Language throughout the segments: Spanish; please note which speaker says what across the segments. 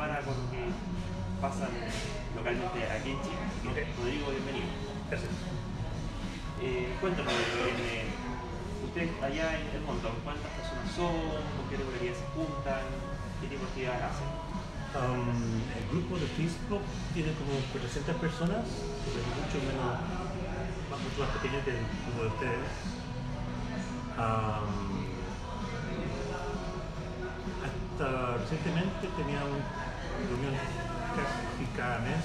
Speaker 1: compara con lo que pasa localmente aquí en Chile. Así que,
Speaker 2: Ok.
Speaker 1: Rodrigo, bienvenido.
Speaker 2: Gracias.
Speaker 1: Eh, cuéntanos, en, eh, usted allá en Edmonton, ¿cuántas personas son? ¿Con qué regularidad se juntan? ¿Qué tipo de actividades hacen?
Speaker 2: Um, el grupo de Facebook tiene como 400 personas, que es mucho menos, más- mucho más pequeño que el grupo de ustedes. Um, hasta recientemente teníamos reunión casi cada mes,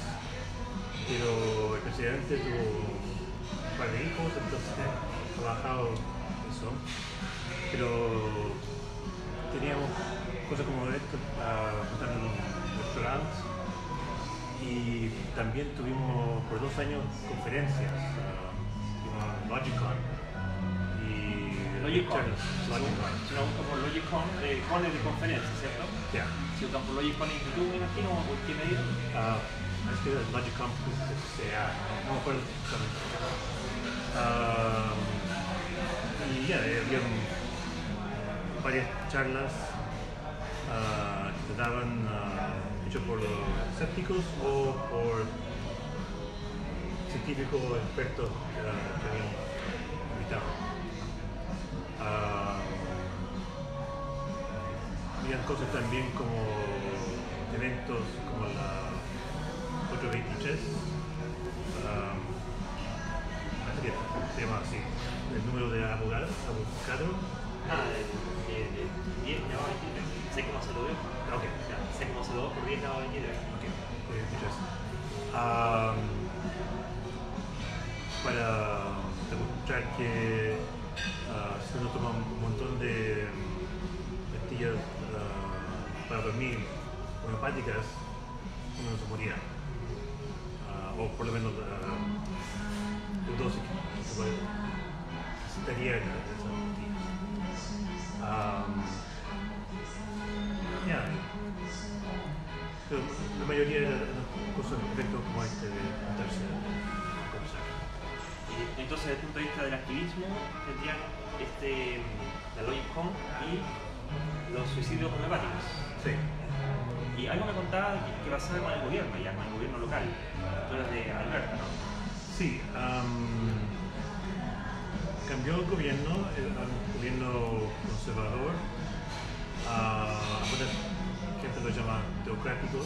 Speaker 2: pero el presidente tuvo un par de hijos, entonces ha bajado eso. Pero teníamos cosas como esto, uh, en un restaurante y también tuvimos por dos años conferencias, uh, Logicon
Speaker 1: Logicon. Si uno busca por Logicon, eh, con es de conferencia, ¿cierto?
Speaker 2: Yeah.
Speaker 1: Si buscan por Logicon en YouTube, me imagino, o qué medio.
Speaker 2: Uh, es que el Logicon sea, no me acuerdo exactamente. Um, y ya, eh, había varias charlas uh, que uh, hechos por los escépticos o por científicos expertos que habían invitado. Uh, cosas también como eventos como la 823, um, así que se llama así, el número de abogados, abogado,
Speaker 1: Ah, de, de, de 10 elevado a 23. Sé cómo se lo veo.
Speaker 2: ok,
Speaker 1: Ya, sé cómo se lo veo por 10 elevado a 23.
Speaker 2: ok, 823. Um, para demostrar que uh, si uno toma un montón de pastillas para dormir homeopáticas, uno no se moría. Uh, o por lo menos uh, el dosis que se pastillas. Um, ya. Pero la mayoría de las cosas efectos como este de juntarse a conversar.
Speaker 1: Y entonces, desde el punto de vista del activismo, tendrían este, la Logicon y los suicidios homeopáticos.
Speaker 2: Sí.
Speaker 1: Y algo me contaba que, pasaba con el gobierno, ya con el gobierno local. Tú eres de Alberta, ¿no?
Speaker 2: Sí, am, cambió el gobierno, el, gobierno conservador, a alguna gente lo llama teocrático,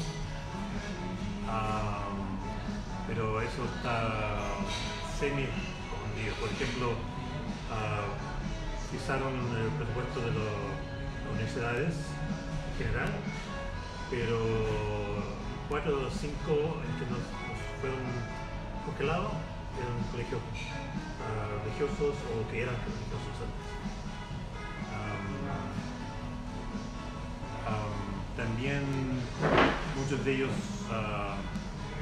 Speaker 2: am, pero eso está semi escondido. Por ejemplo, ah, fijaron el presupuesto de las universidades en general, pero cuatro los cinco que nos, nos fueron congelados eran colegios ah, religiosos o que eran religiosos antes. Am, am, también muchos de ellos ah,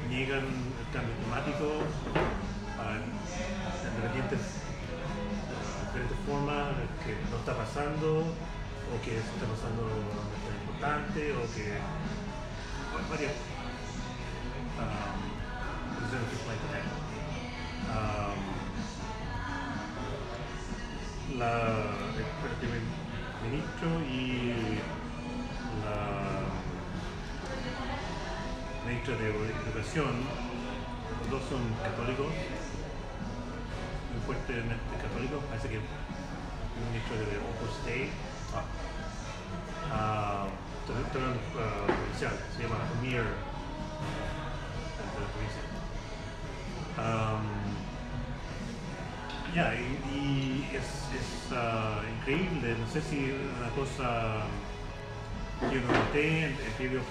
Speaker 2: niegan el cambio climático ah, en diferentes, ah, diferentes formas que no está pasando o que está pasando no importante o que va- varias um, que pueden tener. Um, la, el primer ministro y la ministra de Educación, los dos son católicos, muy fuertemente católicos, parece que el ministro de Opus Dei, ah, estoy ah, provincial, se llama Premier de la provincia. Am, ya, y, y es, es ah, increíble, no sé si una cosa que yo noté en previos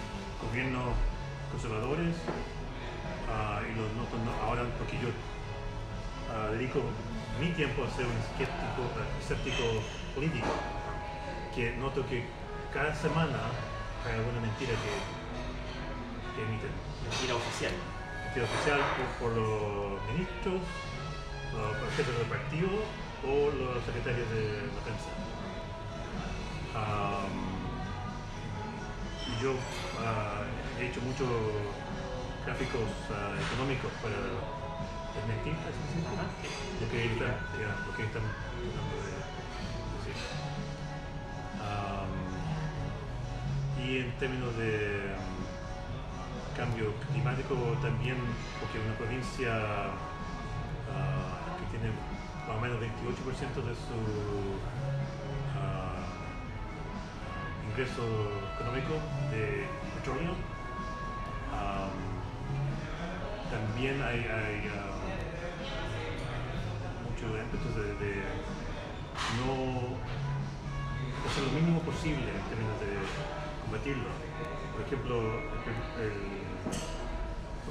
Speaker 2: gobiernos conservadores ah, y los no- ahora porque yo ah, dedico mi tiempo a ser un escéptico, escéptico político, que noto que cada semana hay alguna mentira que, que emiten.
Speaker 1: Mentira oficial.
Speaker 2: Mentira oficial por, por los ministros, los jefes del partido o los secretarios de la prensa. Am, y yo ah, he hecho muchos gráficos ah, económicos para que están tratando de decir. Am, y en términos de cambio climático también, porque una provincia ah, que tiene más o menos 28% de su ah, ingreso económico de petróleo, ah, también hay, hay de, no hacer lo mínimo posible en términos de combatirlo. Por ejemplo, el,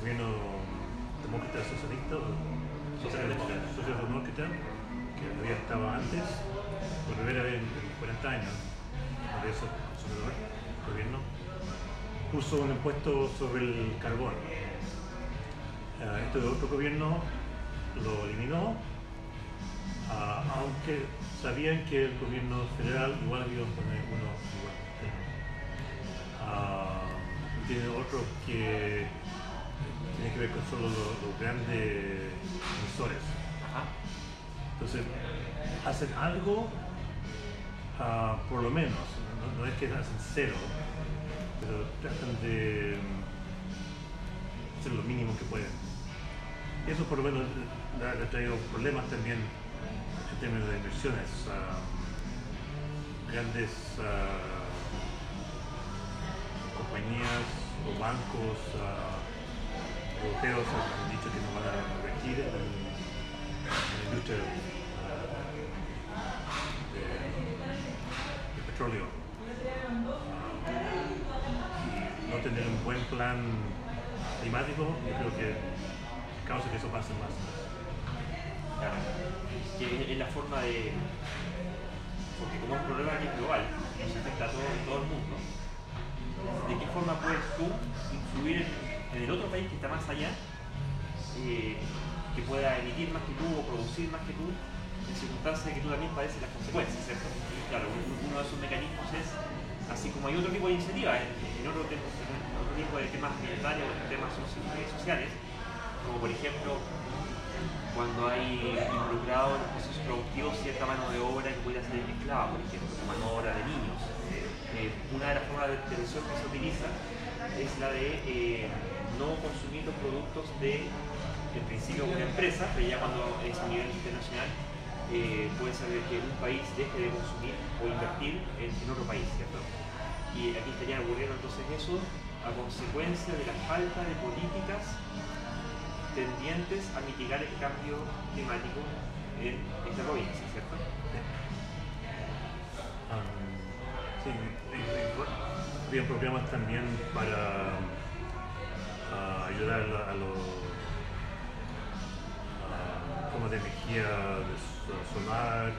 Speaker 2: gobierno demócrata socialista, socialdemócrata, que había estado antes, por primera vez en 40 años, de eso, el gobierno, puso un impuesto sobre el carbón. Uh, este otro gobierno lo eliminó, aunque sabían que el gobierno federal igual había poner uno igual. Uh, tiene otro que tiene que ver con solo los, los grandes emisores. Entonces, hacen algo, uh, por lo menos, no, no, es que hacen cero, pero tratan de hacer lo mínimo que pueden. Eso por lo menos le ha traído problemas también en términos de inversiones. Uh, grandes uh, compañías o bancos europeos han dicho que no van a invertir en, en la industria de, de, petróleo y no tener un buen plan climático, yo creo que causa que eso pase más.
Speaker 1: Claro, que es la forma de. Porque como es un problema que es global, nos afecta a todo, todo el mundo, ¿de qué forma puedes tú influir en, el otro país que está más allá, eh, que pueda emitir más que tú o producir más que tú, en circunstancias de que tú también padeces las consecuencias, claro, uno de esos mecanismos es, así como hay otro tipo de iniciativas, en, en, otro, en otro, tipo de temas ambientales o temas sociales, como por ejemplo cuando hay involucrado en los procesos productivos cierta mano de obra que pudiera ser esclava, por ejemplo, como mano de obra de niños. Eh, una de las formas de presión que se utiliza es la de eh, no consumir los productos de, en principio, una empresa, pero ya cuando es a nivel internacional, eh, puede ser que un país deje de consumir o invertir en, en otro país, ¿cierto? Y aquí estaría ocurriendo entonces eso a consecuencia de la falta de políticas tendientes a mitigar el cambio climático en esta provincia, ¿cierto?
Speaker 2: Um, sí, había programas también para uh, ayudar a, los uh, de energía de solar,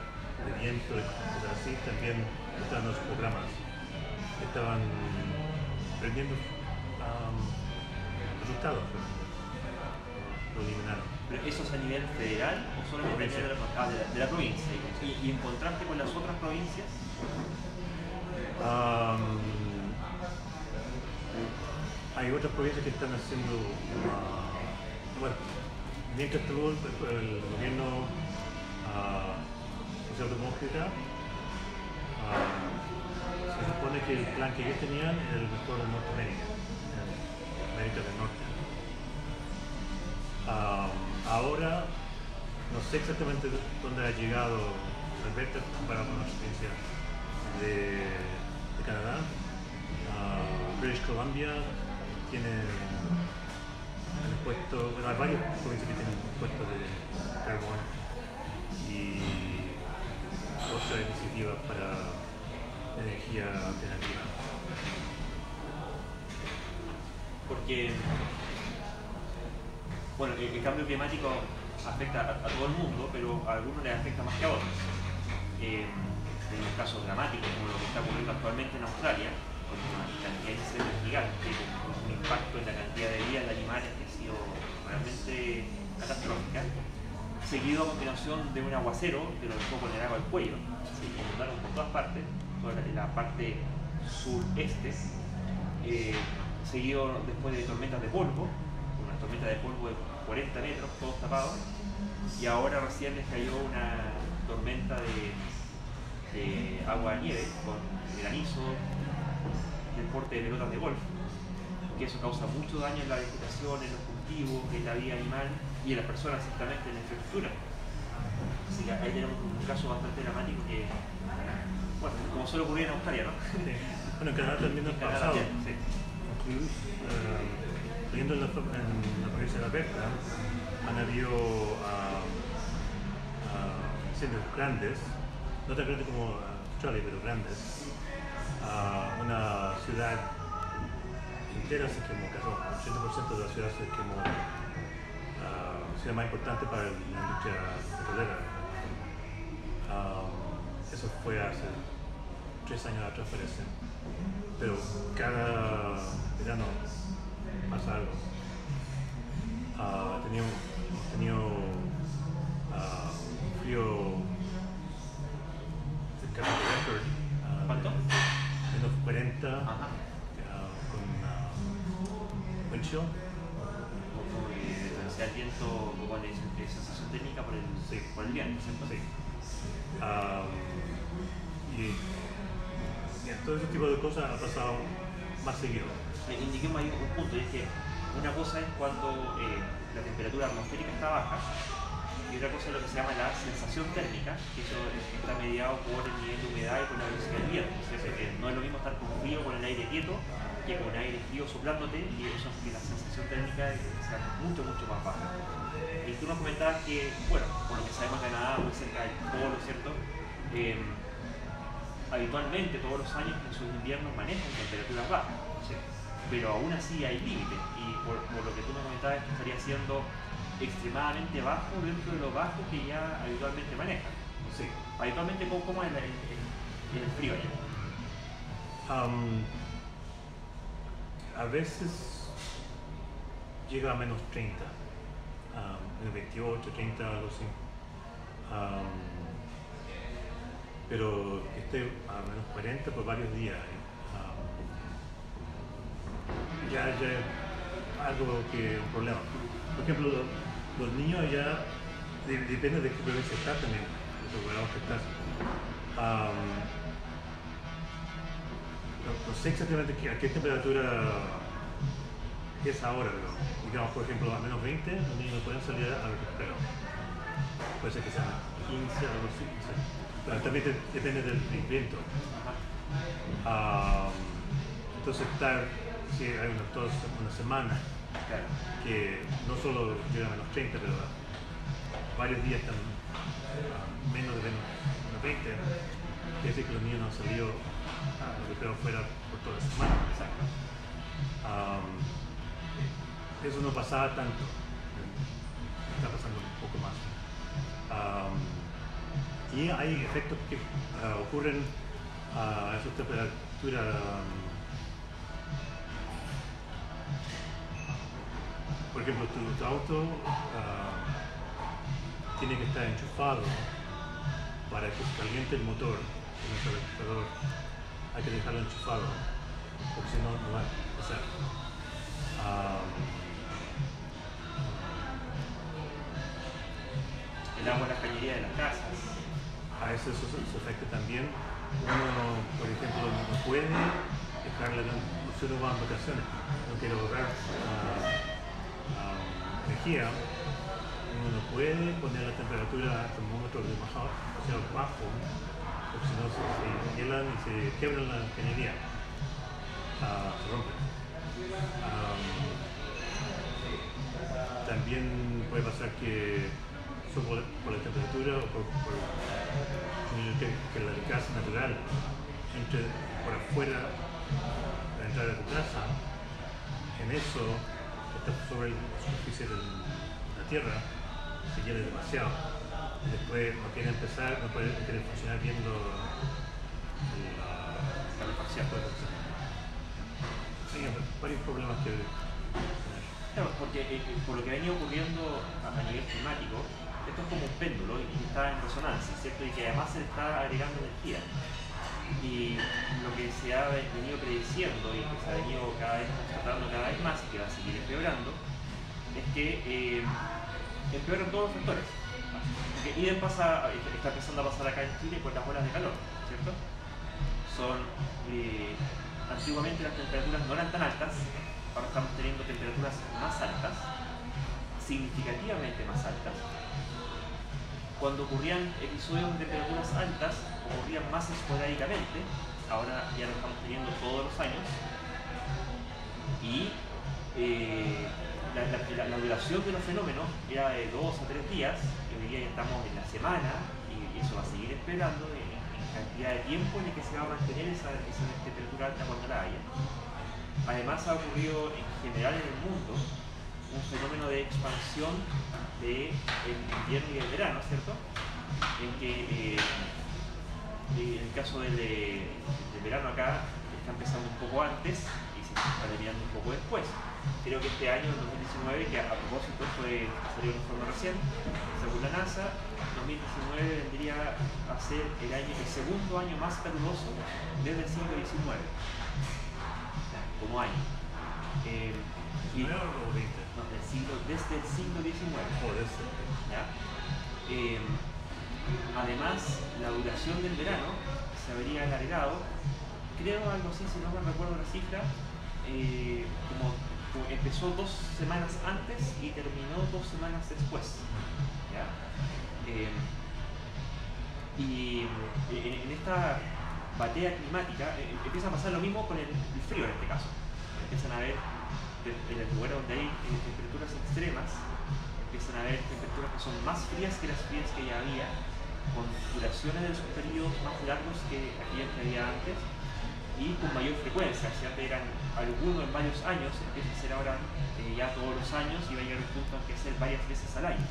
Speaker 2: de viento, cosas así, también estaban los programas. Estaban prendiendo um, resultados
Speaker 1: ¿Pero eso es a nivel federal o solamente a nivel de la, ah, de, la, de la, provincia? ¿Y, ¿Y, en contraste con las otras provincias?
Speaker 2: Um, hay otras provincias que están haciendo, uh, bueno, mientras estuvo el, el gobierno uh, socialdemócrata, uh, se supone que el plan que ellos tenían era el mejor de Norteamérica, América del Norte. Um, ahora no sé exactamente dónde ha llegado Alberta con la experiencia de, Canadá. Uh, British Columbia tiene el puesto, bueno, hay varios provincias que tienen puestos de carbón y otras iniciativas para energía alternativa.
Speaker 1: Porque bueno, el, cambio climático afecta a, todo el mundo, pero a algunos les afecta más que a otros. Eh, en los casos dramáticos, como lo que está ocurriendo actualmente en Australia, con una cantidad de incendios gigantes, con un impacto en la cantidad de vidas de animales que ha sido realmente catastrófica, seguido a continuación de un aguacero que lo dejó con el agua al cuello, se inundaron por todas partes, toda la, la parte sureste, eh, seguido después de tormentas de polvo, tormenta de polvo de 40 metros, todos tapados, y ahora recién les cayó una tormenta de, de agua nieve con granizo del porte de pelotas de golf. que eso causa mucho daño en la vegetación, en los cultivos, en la vida animal y en las personas ciertamente en la infraestructura. Así que ahí tenemos un caso bastante dramático que, bueno, como suele ocurrir en Australia, ¿no?
Speaker 2: Sí. Bueno, en Canadá también nos ha pasado.
Speaker 1: sí.
Speaker 2: Incluso, eh, viviendo en la, la provincia de Alberta, han habido ah, ah, incendios grandes, no tan grandes como Australia, pero grandes. Ah, una ciudad entera se quemó, casi el 80% de la ciudad se quemó. Ah, ciudad más importante para la industria petrolera. Ah, eso fue hace tres años atrás parece. Pero cada verano pasa algo. Ah, tenía un- hemos tenido ah, un frío cercano al récord. ah,
Speaker 1: ¿Cuánto?
Speaker 2: Menos 40
Speaker 1: Ajá.
Speaker 2: ah, con ah, wind chill.
Speaker 1: El viento, como le dicen, que es sensación térmica por el,
Speaker 2: Sí.
Speaker 1: por el viento, ¿cierto?
Speaker 2: Sí. Ah, y, y todo ese tipo de cosas ha pasado más seguido.
Speaker 1: Indiquemos ahí un punto, y es que una cosa es cuando eh, la temperatura atmosférica está baja y otra cosa es lo que se llama la sensación térmica, que eso es- está mediado por el nivel de humedad y por la velocidad del viento. no es lo mismo estar con frío con el aire quieto que con aire frío soplándote y eso hace que la sensación térmica sea mucho, mucho más baja. Y tú nos comentabas que, bueno, por lo que sabemos Canadá, muy cerca del polo, ¿cierto? Eh, habitualmente todos los años en sus inviernos manejan temperaturas bajas, pero aún así hay límites y por, lo que tú nos comentabas que estaría siendo extremadamente bajo dentro de lo bajo que ya habitualmente manejan.
Speaker 2: Sí.
Speaker 1: Habitualmente, ¿cómo, es el, el- el frío allá?
Speaker 2: A veces llega a menos 30, am, menos 28, 30, algo así. Am, pero esté a menos 40 por varios días. Ya, ya algo que un problema. Por ejemplo, los, niños ya, de- depende de qué provincia estás también, los grados que estás. Am, no, no sé exactamente a qué temperatura es ahora, pero digamos, por ejemplo, a menos 20, los niños no pueden salir a ver pero Puede ser que sea 15, algo así. Pero también depende del, del viento. Entonces, estar, si hay una, toda una semana
Speaker 1: Claro.
Speaker 2: que no solo llega a menos 30, pero varios días están a menos de menos, menos 20, quiere decir que los niños no han salido a lo que creo fuera por toda la semana.
Speaker 1: Exacto.
Speaker 2: Eso no pasaba tanto, está pasando un poco más. Y hay efectos que ah, ocurren a esas temperaturas. am, por ejemplo, tu, tu auto ah, tiene que estar enchufado para que se caliente el motor con el calentador. Hay que dejarlo enchufado, porque si no, no va a pasar. Am,
Speaker 1: El agua en la cañería de las casas.
Speaker 2: a eso se, afecta también. Uno, por ejemplo, no puede dejar la si uno va en vacaciones, no quiere ahorrar ah, ah, energía, uno no puede poner la temperatura al termómetro demasiado, demasiado bajo, porque si no se, hielan y se quiebran la cañería, Ah, se rompen. Am, también puede pasar que por, la temperatura o por, por que, que la gas natural entre por afuera para entrar a tu casa, en eso sobre la superficie de la tierra, se llena demasiado. Después no quiere empezar, no puede funcionar viendo la
Speaker 1: Calefacción.
Speaker 2: Sí, varios problemas que.
Speaker 1: Claro, porque eh, eh, por lo que venía ocurriendo a nivel climático, esto es como un péndulo y está en resonancia, ¿cierto? Y que además se está agregando energía. Y lo que se ha venido prediciendo y que se ha venido cada vez constatando cada vez más y que va a seguir empeorando, es que eh, empeoran todos los factores. Porque IDEM pasa, está empezando a pasar acá en Chile con las olas de calor, ¿cierto? Son, eh, antiguamente las temperaturas no eran tan altas, ahora están temperaturas más altas, significativamente más altas. Cuando ocurrían episodios de temperaturas altas, ocurrían más esporádicamente, ahora ya lo estamos teniendo todos los años, y eh, la, duración de los fenómenos era de dos a tres días, y hoy día ya estamos en la semana, y, eso va a seguir esperando en, cantidad de tiempo en el que se va a mantener esa, esa temperatura alta cuando la haya. Además ha ocurrido en general en el mundo un fenómeno de expansión del invierno y el verano, ¿cierto? En que eh, en el caso del, del verano acá está empezando un poco antes y se está terminando un poco después. Creo que este año, 2019, que a, propósito fue, salió un informe recién, según la NASA, 2019 vendría a ser el, año, el segundo año más caluroso desde el siglo XIX, como año.
Speaker 2: Eh, y, no,
Speaker 1: del siglo, desde el siglo XIX. Eh, además, la duración del verano se habría alargado, creo algo así, si no me recuerdo la cifra, eh, como empezó dos semanas antes y terminó dos semanas después. Eh, y eh, en, esta batalla climática empieza a pasar lo mismo con el, frío en este caso. Empiezan a haber, en el lugar donde hay temperaturas extremas, empiezan a haber temperaturas que son más frías que las frías que ya había, con duraciones de esos periodos más largos que aquellas que había antes y con mayor frecuencia. Si antes eran algunos en varios años, empieza a ser ahora eh, ya todos los años y va a llegar un punto en que ser varias veces al año.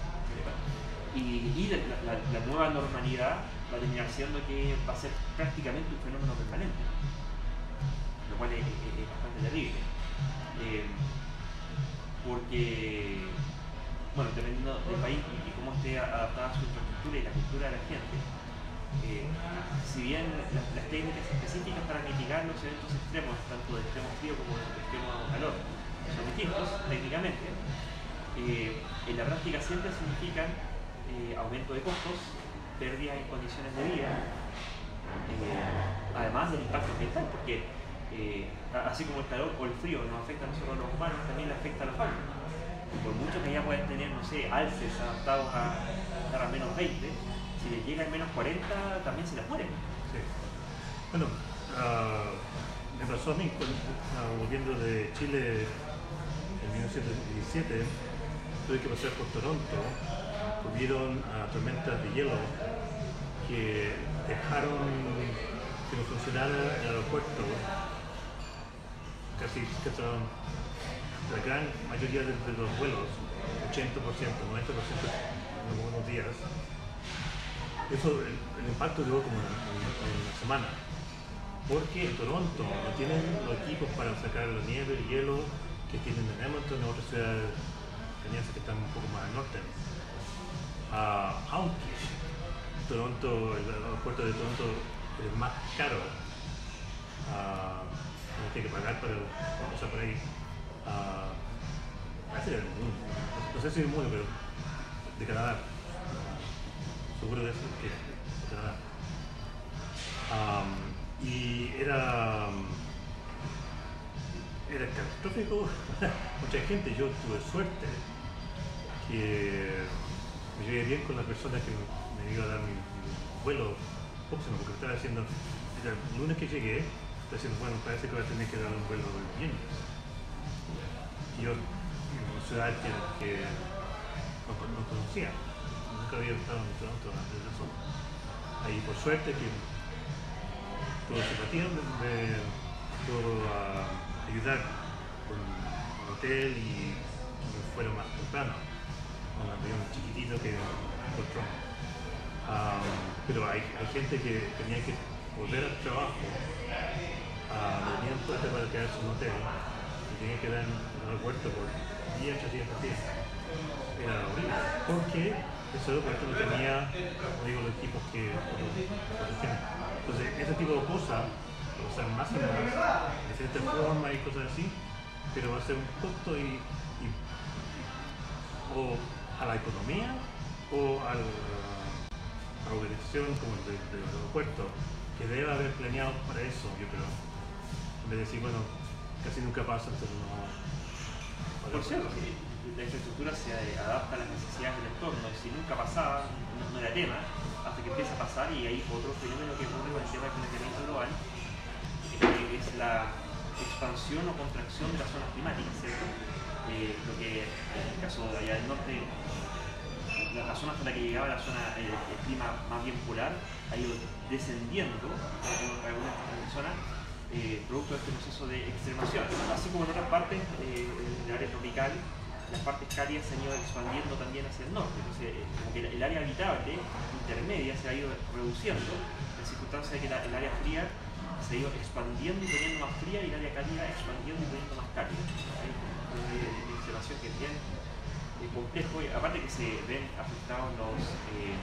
Speaker 1: Y, la, nueva normalidad va a terminar siendo que va a ser prácticamente un fenómeno permanente, lo cual es, bastante terrible. Eh, porque, bueno, dependiendo del país y, cómo esté adaptada su infraestructura y la cultura de la gente, eh, si bien las, técnicas específicas para mitigar los eventos extremos, tanto de extremo frío como de extremo calor, son distintos técnicamente, eh, en la práctica siempre significan eh, aumento de costos, pérdidas en condiciones de vida, además del impacto ambiental, porque así como el calor o el frío nos afecta a los humanos, también afecta a los fauna. Por mucho que ya puedan tener, no sé, alces adaptados a estar a menos 20, si les llega al menos 40, también se las mueren.
Speaker 2: Sí. Bueno, uh, me pasó a mí, uh, volviendo de Chile en 1917, tuve que pasar por Toronto, tuvieron uh, tormentas de hielo que dejaron que no funcionara el aeropuerto casi, casi la gran mayoría de, los vuelos, 80%, 90% en algunos días, eso, el, impacto llegó como una, una, semana. Porque en Toronto no tienen los equipos para sacar la nieve, el hielo que tienen en Edmonton o otras ciudades que están un poco más al norte. Uh, aunque Toronto, el aeropuerto de Toronto es más caro, uh, que pagar para ahí. Uh, no sé si es el mundo, pero de Canadá. Seguro de eso que y era era catastrófico. Mucha gente yo tuve suerte que me llegué bien con la persona que me iba a dar mi, vuelo próximo porque estaba haciendo el lunes que llegué estaba diciendo bueno parece que voy a tener que dar un vuelo y yo en una ciudad que, no conocía nunca había estado en Toronto antes de eso. Ahí por suerte que tuvo simpatía, me, me pudo uh, ayudar con el hotel y me fueron más temprano. Un avión chiquitito que encontró. Pero hay, hay, gente que tenía que volver al trabajo, uh, venían fuerte para quedarse en un hotel y tenía que dar en el aeropuerto por 10, 8 días por día. Era. Porque eso porque no tenía, digo, los equipos que Entonces, ese tipo de cosas, o sea, más o menos, de diferentes formas y cosas así, pero va a ser un costo y, o a la economía o a la, organización como el del aeropuerto, que debe haber planeado para eso, yo creo. En vez de decir, bueno, casi nunca pasa, entonces no,
Speaker 1: Por cierto, la infraestructura se adapta a las necesidades del entorno, si nunca pasaba, no, era tema, hasta que empieza a pasar y hay otro fenómeno que ocurre con el tema del calentamiento global, que es la expansión o contracción de las zonas climáticas. Eh, lo que en el caso de allá del norte, la, zona hasta la que llegaba la zona, el, clima más bien polar, ha ido descendiendo en algunas zonas eh, producto de este proceso de extremación, así como en otras partes eh, del área tropical las partes cálidas se han ido expandiendo también hacia el norte. Entonces, eh, como que el área habitable intermedia se ha ido reduciendo, en circunstancia de que el área fría se ha ido expandiendo y poniendo más fría y el área cálida expandiendo y poniendo más cálida. Una observación que es bien eh, complejo, aparte que se ven afectados los, eh,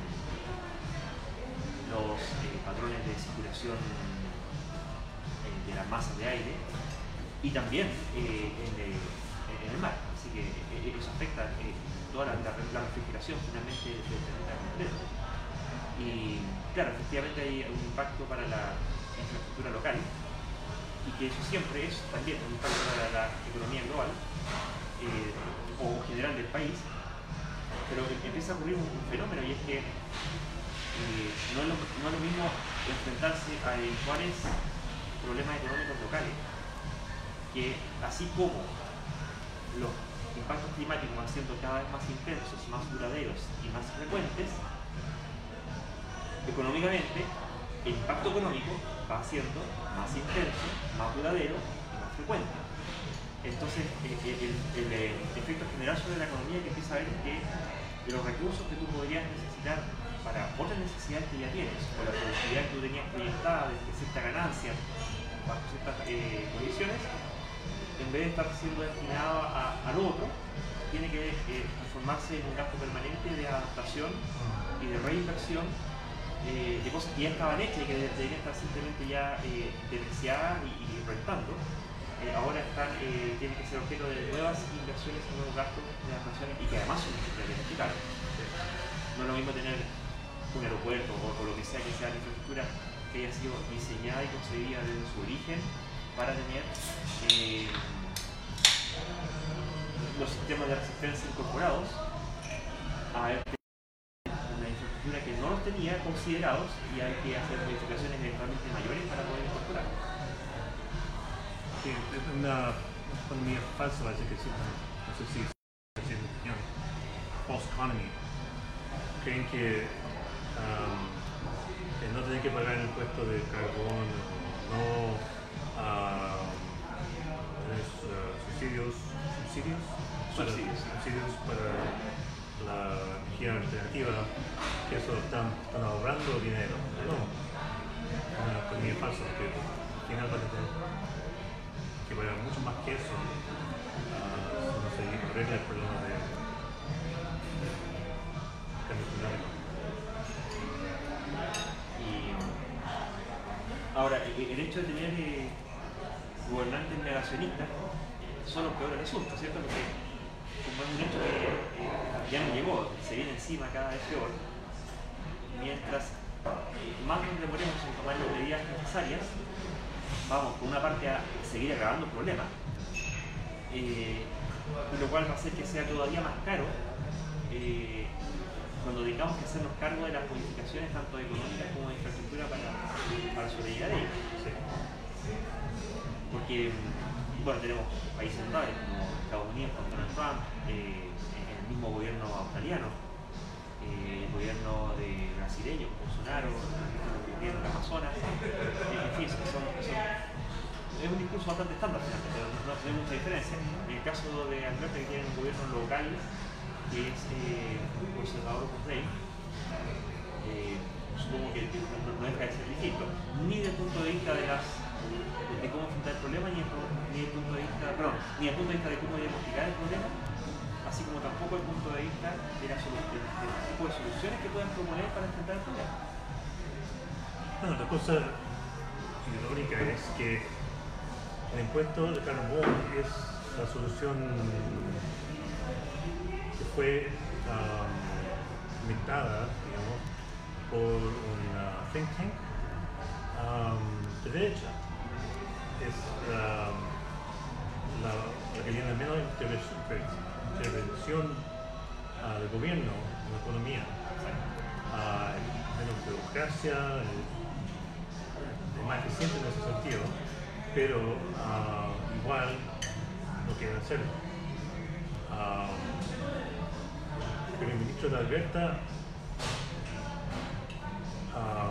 Speaker 1: los patrones de circulación de las masas de aire y también en el mar que eh, eso afecta eh, toda la, refrigeración finalmente del planeta completo. Y claro, efectivamente hay un impacto para la infraestructura local y que eso siempre es también un impacto para la economía global eh, o general del país, pero empieza a ocurrir un, fenómeno y es que no, es lo, no, es lo, mismo enfrentarse a eventuales problemas económicos locales que así como los impactos climáticos van siendo cada vez más intensos, más duraderos y más frecuentes, económicamente el impacto económico va siendo más intenso, más duradero y más frecuente. Entonces, eh, eh, el, el, efecto general sobre la economía que empieza a ver que los recursos que tú podrías necesitar para otras necesidades que ya tienes, o la productividad que tú tenías proyectada de cierta ganancia bajo ciertas eh, condiciones, en vez de estar siendo destinado a, al otro, tiene que eh, transformarse en un gasto permanente de adaptación y de reinversión eh, de cosas que ya estaban hechas y que deberían estar simplemente ya eh, denunciadas y, y, rentando. Eh, ahora están, tienen que ser objeto de nuevas inversiones y nuevos gastos de adaptación y que además son relativamente caros. No es lo mismo tener un aeropuerto o, o, lo que sea que sea la infraestructura que haya sido diseñada y concebida desde su origen para tener eh, los sistemas de resistencia incorporados a una infraestructura que no los tenía considerados y hay que hacer modificaciones eventualmente mayores para poder incorporarlos.
Speaker 2: Es una economía falsa, parece que sí, no sé si es false economy. Creen que, um, no tienen que pagar el impuesto de carbón, no uh, subsidios, subsidios, para, subsidios para la energía alternativa, que eso están, están ahorrando dinero. No, una economía falsa, porque al final a tener que pagar mucho más que eso uh, si no se arregla el problema de
Speaker 1: Ahora, el hecho de tener eh, gobernantes negacionistas son los peores asuntos, ¿cierto? Porque es un hecho que eh, ya no llegó, se viene encima cada vez peor, mientras más nos demoremos en tomar las medidas necesarias, vamos por una parte a seguir agravando problemas, eh, lo cual va a hacer que sea todavía más caro cuando tengamos que hacernos cargo de las modificaciones tanto económicas como de infraestructura para, para sobrevivir a ellas porque bueno, tenemos países notables como Estados Unidos con Donald Trump, eh, el mismo gobierno australiano, eh, el gobierno de brasileño, Bolsonaro, el gobierno de Amazonas, en fin, son, es un discurso bastante estándar pero no, no hay mucha diferencia. En el caso de Alberto, que tiene un gobierno local que es eh, conservador por ley, supongo que no, deja de ser distinto, ni desde el punto de vista de las de cómo enfrentar el problema ni, ni el punto de vista, perdón, ni el punto de vista de cómo diagnosticar el problema, así como tampoco el punto de vista de la del tipo de soluciones que puedan proponer para enfrentar el problema.
Speaker 2: Bueno, la cosa irónica es que el impuesto de carbón es la solución fue um, por una think tank um, de derecha es um, la, que tiene menos intervención, ah, del gobierno en la economía. Ah, menos burocracia, es más eficiente en ese sentido, pero ah, igual no quieren hacerlo. Ah, el ministro de Alberta ah,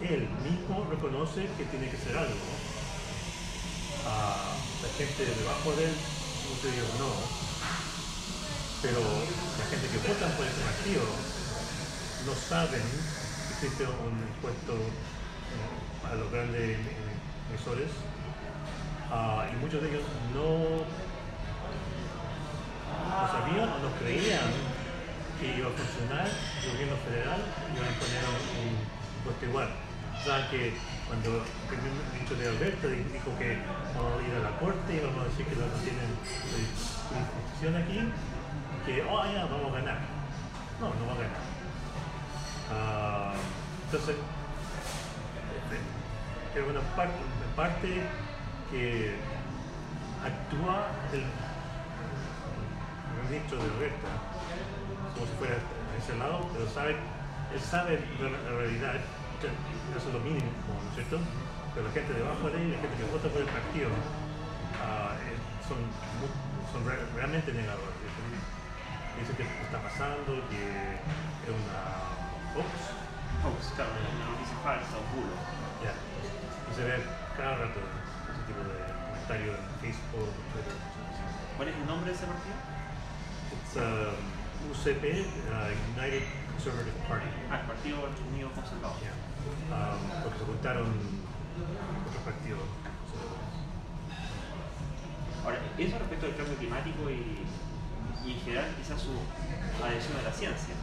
Speaker 2: él mismo reconoce que tiene que hacer algo. La gente debajo de él, como te digo, no. Pero la gente que vota por ese partido no saben que existe un impuesto eh, a los grandes emisores Ah, y muchos de ellos no, sabían o no creían que iba a funcionar el gobierno federal y iban a poner un, impuesto igual. Sea que cuando el ministro de Alberto di- dijo que vamos a ir a la corte y vamos a decir que no tienen jurisdicción aquí, que oh ya vamos a ganar. No, no va a ganar. Ah, entonces, es una parte, que actúa el, ministro de Alberta como si fuera a ese lado, pero sabe, él sabe la, realidad, que eso es lo mínimo, ¿no es cierto? Pero la gente debajo de él, la gente que vota por el partido, eh, son, son re- realmente negadores. Dicen que está pasando, que es una hoax,
Speaker 1: Hoax, claro, una noticia falsa, un bulo.
Speaker 2: ya. Y se ve cada rato ese tipo de comentarios en Facebook, Twitter.
Speaker 1: ¿Cuál es el nombre de ese partido?
Speaker 2: It's um, UCP, uh, United Conservative Party.
Speaker 1: Ah, el Partido Unido Conservador.
Speaker 2: Yeah. Um, porque se juntaron otros partidos.
Speaker 1: Ahora, eso respecto al cambio climático y, y en general quizás su adhesión a la ciencia.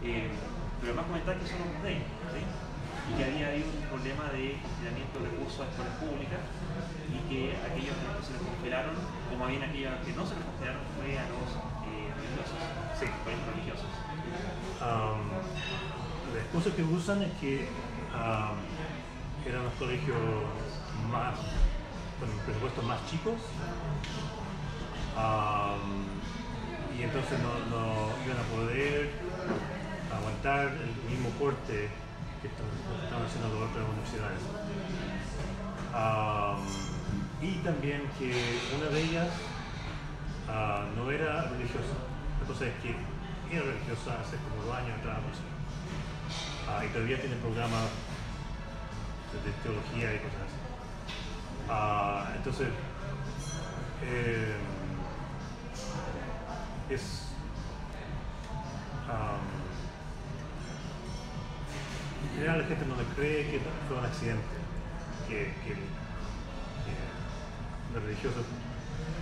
Speaker 1: Eh, pero además comentar que son los de ¿sí? y que había ahí un problema de confinamiento de recursos a escuelas públicas y que aquellos que se les congelaron, como había aquellos que no se les congelaron, fue a los
Speaker 2: Sí.
Speaker 1: colegios religiosos.
Speaker 2: Um, la excusa que usan es que um, eran los colegios más, con presupuestos más chicos um, y entonces no, iban a poder aguantar el mismo corte que estaban haciendo las otras universidades. Y también que una de ellas ah, no era religiosa. La cosa es que era religiosa hace como dos años atrás. Ah, y todavía tiene programas de, teología y cosas así. Ah, entonces, eh, es. en general la gente no le cree que fue un accidente, que, que, que los religiosos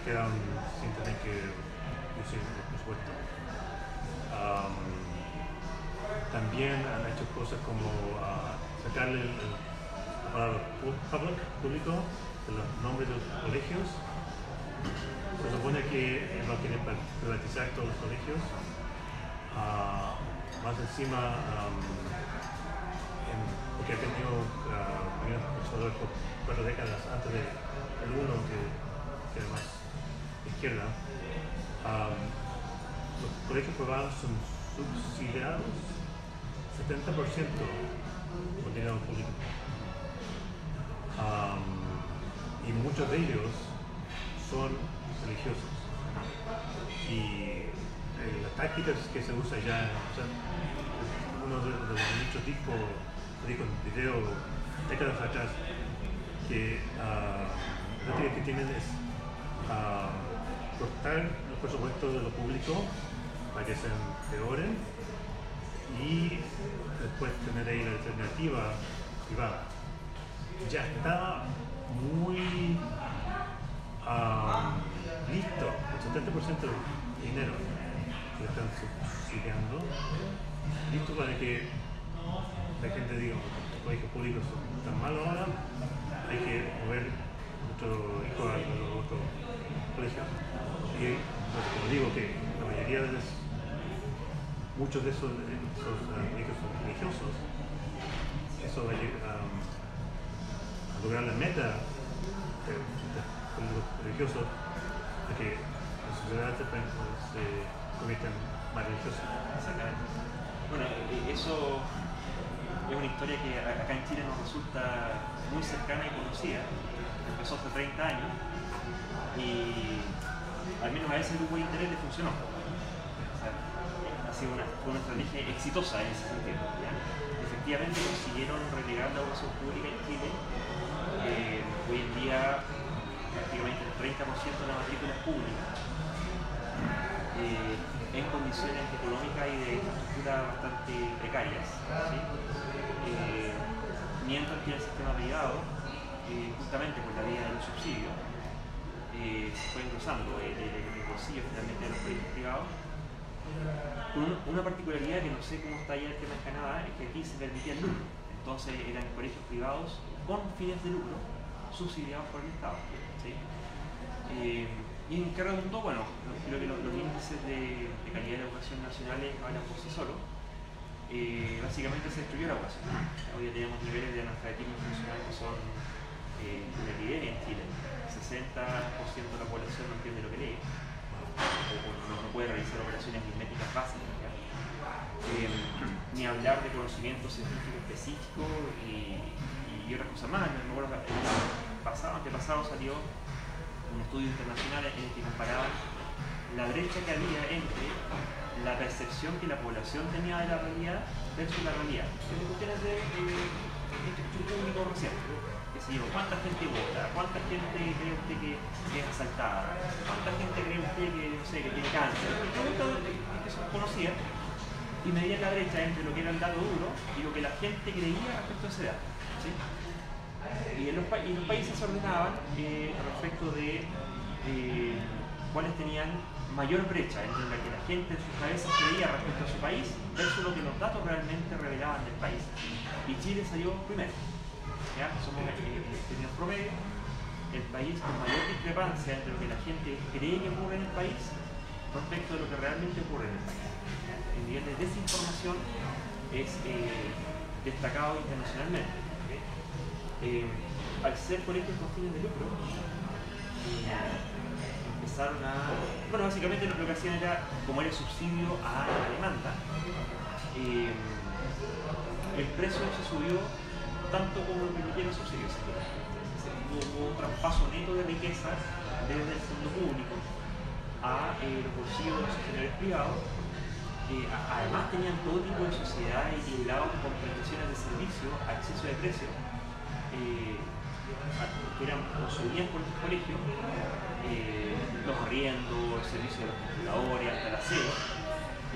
Speaker 2: quedaron sin tener que presupuesto. Am, también han hecho cosas como ah, sacarle el, el- público, de los nombres de los colegios. Se supone que no quieren pa- privatizar todos los colegios. Ah, más encima, porque ha tenido ah, gobiernos conservadores por cuatro décadas antes del el uno que, que era más de izquierda. Am, los colegios privados son subsidiados 70% con dinero público. Am, y muchos de ellos son religiosos. Y eh, las tácticas que se usa ya, o sea, uno de, los ministros dijo, dijo en un video décadas atrás que ah, la táctica que tienen es ah, cortar los presupuestos de lo público para que se empeoren y después tener ahí la alternativa privada. Ya está muy ah, listo, el 70% del dinero que están subsidiando, listo para que la gente diga, los colegios públicos son tan malos ahora, hay que mover nuestro hijo a otro colegio. Como digo que la mayoría de los, muchos de esos, esos ah, son religiosos, eso va a, lleg- a- lograr la meta de, de, los religiosos de que la sociedad se convierta en más religiosa.
Speaker 1: Exactamente. Bueno, eso es una historia que acá en Chile nos resulta muy cercana y conocida. Empezó hace 30 años y al menos a ese grupo de interés le funcionó. ha sido una, estrategia exitosa en ese sentido. Efectivamente consiguieron relegar la educación pública en Chile. Eh, hoy en día prácticamente el 30% de la matrícula es pública. Eh, en condiciones económicas y de infraestructura bastante precarias. Eh, mientras que el sistema privado, justamente por la vía del subsidio, eh, se fue engrosando el, el, bolsillo finalmente de los colegios privados. Con una particularidad que no sé cómo está ya el tema en Canadá es que aquí se permitía el lucro. Entonces eran colegios privados con fines de lucro subsidiados por el Estado. Y en qué redundó, bueno, creo que los, índices de, calidad de la educación nacionales hablan por sí solos. Eh, básicamente se destruyó la educación. Hoy tenemos niveles de analfabetismo funcional que son eh, una en Chile. El 60% de la población no entiende lo que lee o, no, puede realizar operaciones aritméticas básicas. Eh, ni hablar de conocimiento científico específico y, otras cosas más. Me el pasado, antepasado salió un estudio internacional en el que comparaban la brecha que había entre la percepción que la población tenía de la realidad versus la realidad. Que cuestiones de, de, público reciente. Cuánta gente vota, cuánta gente cree usted que, es asaltada, cuánta gente cree usted que, no sé, que tiene cáncer, que son conocidas, y medían la brecha entre lo que era el dato duro y lo que la gente creía respecto a esa edad. ¿sí? Y, los, países se ordenaban eh, respecto de eh, cuáles tenían mayor brecha entre lo que la gente en sus cabezas creía respecto a su país versus lo que los datos realmente revelaban del país. Y Chile salió primero. Somos términos promedio el país con mayor discrepancia entre lo que la gente cree que ocurre en el país respecto de lo que realmente ocurre en el país. El nivel de desinformación es eh, destacado internacionalmente eh, al ser colegios con fines de lucro, eh, empezaron a. Bueno, básicamente lo que hacían era, como era subsidio a la demanda, el precio se subió tanto como lo permitían los subsidios. Hubo un traspaso neto de riqueza desde el fondo público a los bolsillos de los sectores privados además tenían todo tipo de sociedades y con prestaciones de servicio a exceso de precio eh, que eran consumidas por estos colegios, eh, los arriendos, el servicio de los computadores, hasta el aseo,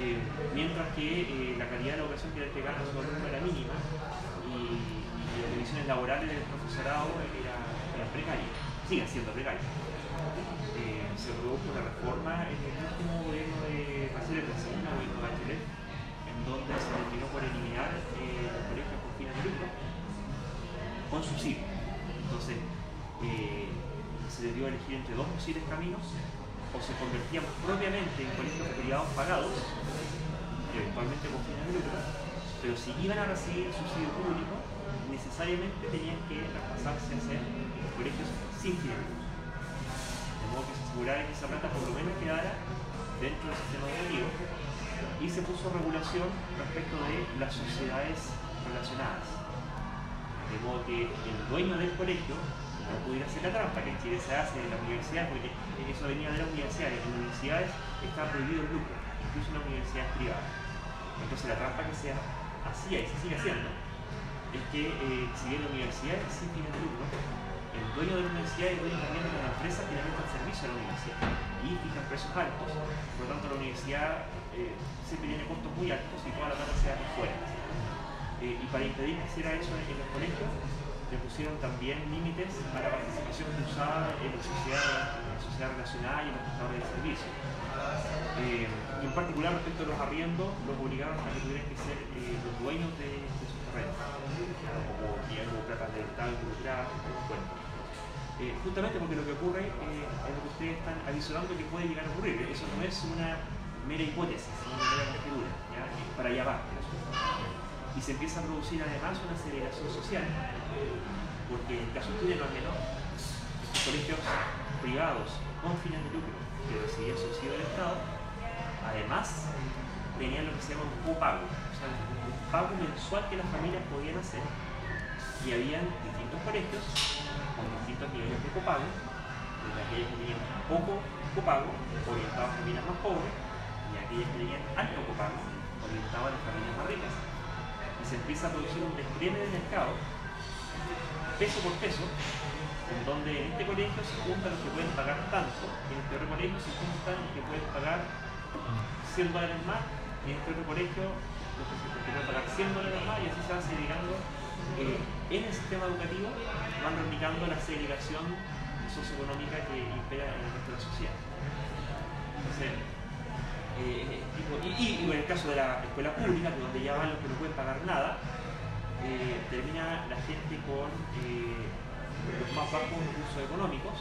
Speaker 1: eh, mientras que eh, la calidad de la educación que era entregada a su era mínima y, las condiciones laborales del profesorado eran, precarias, siguen siendo precarias. se produjo una reforma en el último gobierno de Bachelet, el segundo gobierno de Bachelet, en donde se terminó por eliminar los colegios con fines de lucro con subsidio. Entonces, eh, se a elegir entre dos posibles caminos, o se convertían propiamente en colegios privados pagados, eventualmente con fines de lucro, pero si iban a recibir subsidio público, necesariamente tenían que traspasarse a ser colegios sin fines de. De modo que se asegurara que esa plata por lo menos quedara dentro del sistema educativo y se puso regulación respecto de las sociedades relacionadas de modo que el dueño del colegio no pudiera hacer la trampa que en Chile se hace en la universidad, porque eso venía de las universidades. En las universidades está prohibido el lucro, incluso en las universidades privadas. Entonces la trampa que se hacía y se sigue haciendo es que eh, si bien la universidad fines de lucro, el dueño de la universidad y el dueño también de la empresa que le el servicio a la universidad y fijan precios altos, por lo tanto la universidad eh, siempre tiene costos muy altos y toda la plata se da por fuera. Eh, y para impedir que hiciera eso en, los colegios, le pusieron también límites a la participación cruzada en la sociedad, en la sociedad relacionada y en los prestadores de servicios. Eh, y en particular respecto a los arriendos, los obligaron a que tuvieran que ser eh, los dueños de, terrenos, como bueno. justamente porque lo que ocurre es lo que ustedes están avisorando que puede llegar a ocurrir. Eso no es una mera hipótesis, sino una mera conjetura, para allá va Y se empieza a producir además una segregación social, porque en el caso chileno al menos, estos colegios privados con fines de lucro que recibían subsidio del Estado, además tenían lo que se llama un copago, o pago mensual que las familias podían hacer y habían distintos colegios con distintos niveles de copago, desde aquellos que tenían poco copago, orientados a familias más pobres, y aquellas que tenían alto copago, orientados a las familias más ricas. Y se empieza a producir un despliegue del mercado, peso por peso, en donde en este colegio se juntan los que pueden pagar tanto, y en este otro colegio se juntan los que pueden pagar 100 dólares más, y en este otro colegio pagar 100 dólares más, y así se va segregando eh, en el sistema educativo, van replicando la segregación socioeconómica que impera en nuestra sociedad. Entonces, eh, y, y, en el caso de la escuela pública, donde ya van los que no pueden pagar nada, eh, termina la gente con eh, los más bajos recursos económicos.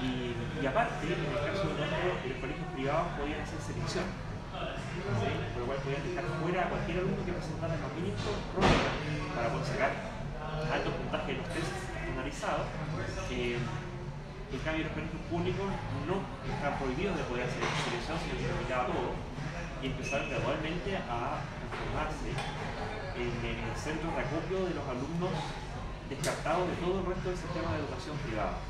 Speaker 1: Y, aparte, en el caso de los colegios privados podían hacer selección. Por lo cual podían dejar fuera a cualquier alumno que presentara los mínimos para poder sacar altos puntajes de los test estandarizados. Eh, en cambio, los colegios públicos no están prohibidos de poder hacer selección, sino que se aplicaba todo. Y empezaron gradualmente a transformarse en, el centro de acopio de los alumnos descartados de todo el resto del sistema de educación privada.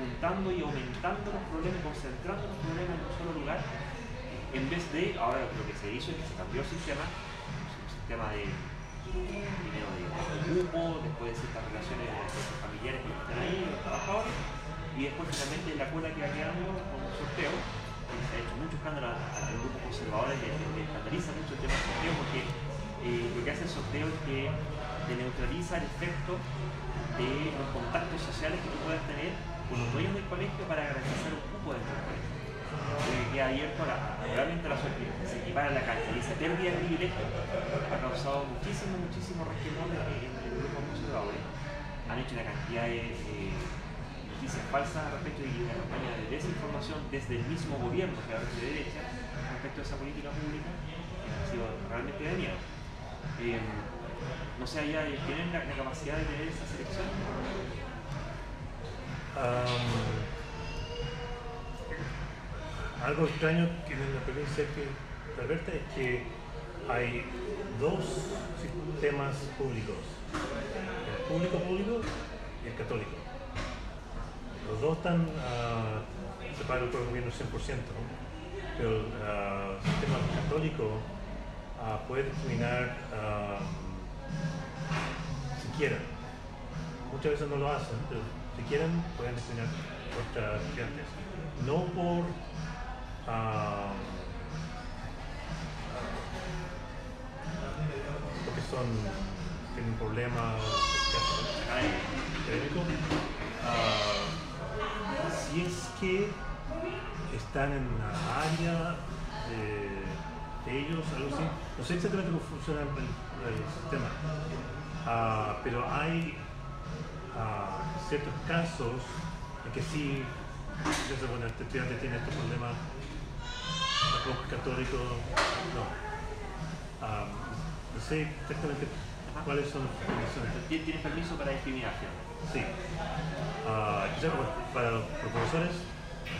Speaker 1: Juntando y aumentando los problemas, concentrando los problemas en un solo lugar, en vez de, ahora lo que se hizo es que se cambió el sistema, un sistema de primero de, grupo, después de ciertas relaciones familiares que están ahí, los trabajadores, y después finalmente la cola que va quedando con un sorteo, que se ha hecho mucho escándalo al grupo conservador que, que escandaliza mucho el tema del sorteo porque eh, lo que hace el sorteo es que te neutraliza el efecto de los contactos sociales que tú puedas tener con los dueños del colegio para garantizar un cupo dentro del colegio. Eh, queda abierto a la, suerte, se equipara la calidad y esa pérdida de privilegio ha causado muchísimo, muchísimo resquemor en, el grupo conservadores. Han hecho una cantidad de noticias falsas respecto de una campaña de desinformación desde el mismo gobierno que ahora es de derecha respecto a esa política pública que ha sido realmente de miedo. Eh, no sé, allá tienen la, la, capacidad de tener esa selección.
Speaker 2: Algo extraño que en la provincia que Alberta es que hay dos sistemas públicos, el público público y el católico. Los dos están uh, separados por el gobierno 100%, ¿no? pero el uh, sistema católico uh, puede discriminar si quieren. Muchas veces no lo hacen, pero si quieren pueden discriminar contra estudiantes. No por Uh, porque son tienen un problema académico uh, si es que están en la área de, ellos algo así. No sé exactamente cómo funciona el, el sistema. Uh, pero hay ciertos casos en que sí bueno, este estudiante tiene este problema católico, no. Um, no sé exactamente Ajá. cuáles son las condiciones.
Speaker 1: ¿Tienes permiso para discriminación?
Speaker 2: Sí. Uh, para los profesores,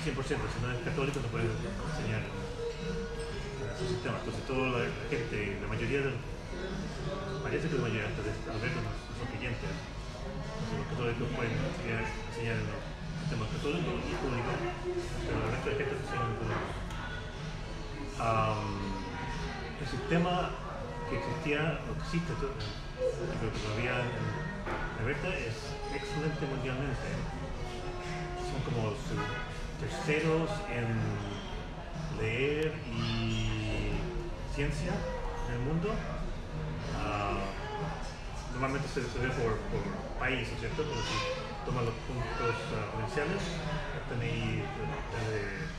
Speaker 2: 100%, si no eres católico no puedes enseñar su sistema. Entonces, toda la, la gente, la mayoría de parece que la mayoría de Alberto no son creyentes. Los católicos pueden enseñar en los sistemas católicos y públicos, pero el resto de gente enseña en público el sistema que existía, o existe, pero que todavía en Alberta es excelente mundialmente. Son como terceros en leer y ciencia en el mundo. Uh, normalmente se, se ve por, por país, ¿cierto? Pero si toman los puntos uh, potenciales, están ahí desde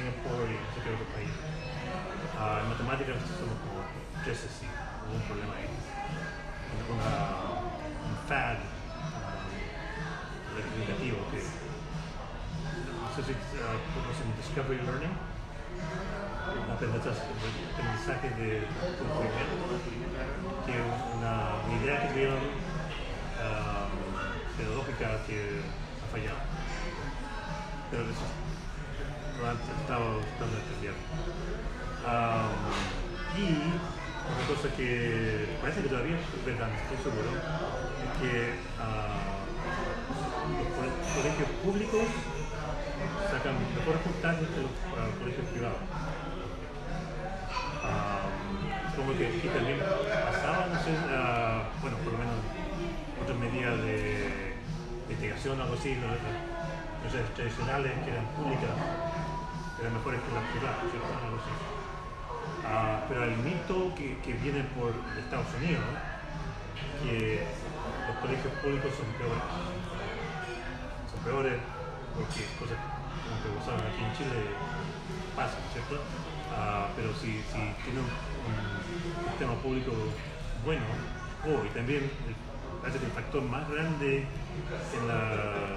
Speaker 2: Singapur y qué otro país. Uh, en matemáticas somos como tres así, problema ahí. Una, un fad que no sé conocen Discovery Learning. aprendizaje de descubrimiento, que una, una idea que tuvieron ah, pedagógica que ha fallado. Estado tratando de cambiar. Ah, y otra cosa que parece que todavía es verdad, no estoy seguro, es que ah, los co- colegios públicos sacan mejores puntajes que los ah, colegios privados. Como que aquí también pasaba, no sé, bueno, por lo menos otras medidas de investigación o algo así, ¿no? las las tradicionales que eran públicas eran mejores que las privadas, ¿cierto? Ah, pero el mito que, que viene por Estados Unidos, que los colegios públicos son peores. Son peores porque cosas como que pasaron aquí en Chile pasan, ¿cierto? Ah, pero si, si tiene un, sistema público bueno, oh, y también el, el factor más grande en la,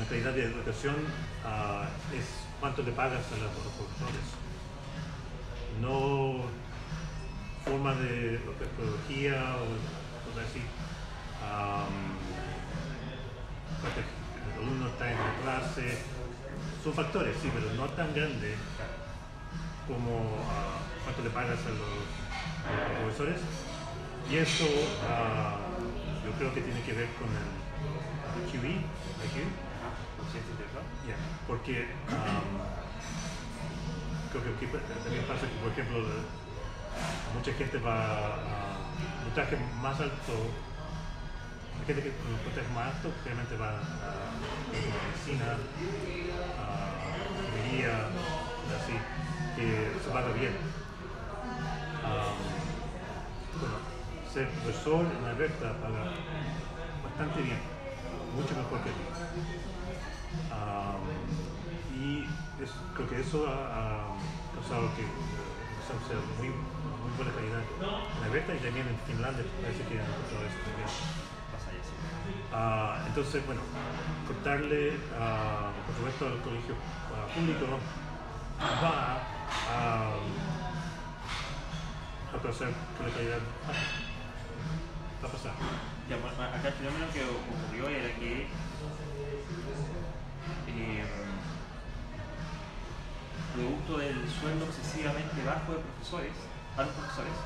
Speaker 2: la calidad de educación ah, es cuánto le pagas a los profesores no formas de metodología o cosas así. Cuánto el alumno está en la clase. Son factores, sí, pero no tan grandes como ah, cuánto le pagas a los, profesores. Y eso ah, yo creo que tiene que ver con el QE, IQ.
Speaker 1: Ah, conciencia intelectual.
Speaker 2: Ya, porque creo que aquí también pasa que, por ejemplo, mucha gente va a puntaje más alto, la gente que con los puntajes más altos realmente va a, medicina, a ingeniería, así, que se paga bien. Am, bueno, ser profesor en la recta paga bastante bien, mucho mejor que aquí. Am, y es- creo que eso ha, ha causado que eh, empezamos a ser muy, muy buena calidad en la beta y también en Finlandia parece que han encontrado eso también.
Speaker 1: Pasa ya, sí.
Speaker 2: Ah, entonces, bueno, cortarle, ah, por supuesto, al colegio ah, público va a, a causar que la calidad baje. va a pasar.
Speaker 1: Ya, acá el fenómeno que ocurrió era que eh, producto del sueldo excesivamente bajo de profesores, a los profesores,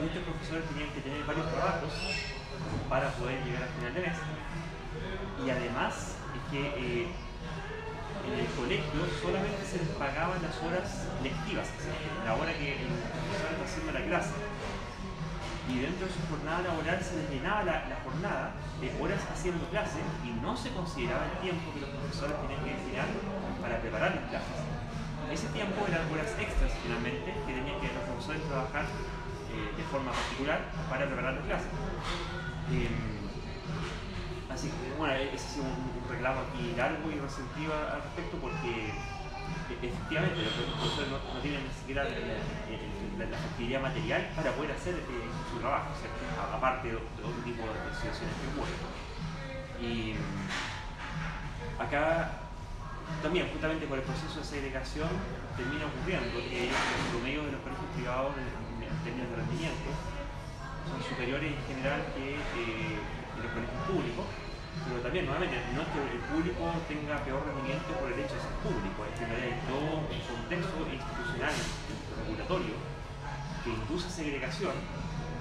Speaker 1: muchos profesores tenían que tener varios trabajos para poder llegar al final de mes. Y además es que eh, en el colegio solamente se les pagaban las horas lectivas, la hora que el profesor está haciendo la clase y dentro de su jornada laboral se les la, jornada de horas haciendo clase y no se consideraba el tiempo que los profesores tenían que destinar para preparar las clases. Ese tiempo eran horas extras finalmente que tenían que los profesores trabajar eh, de forma particular para preparar las clases. Em, así que bueno, ese ha sido un, un reclamo aquí largo y resentido al respecto porque efectivamente los profesores no, tienen ni siquiera la, la- la factibilidad material para poder hacer eh, su trabajo, ¿cierto? A- aparte de, otro tipo de situaciones que ocurren. Y mm, acá también, justamente por el proceso de segregación, termina ocurriendo que los promedios de los colegios privados en, términos de rendimiento son superiores en general que eh, los colegios públicos, pero también, nuevamente, no es que el público tenga peor rendimiento por el hecho de ser público, es que hay todo un contexto institucional, regulatorio, que induce segregación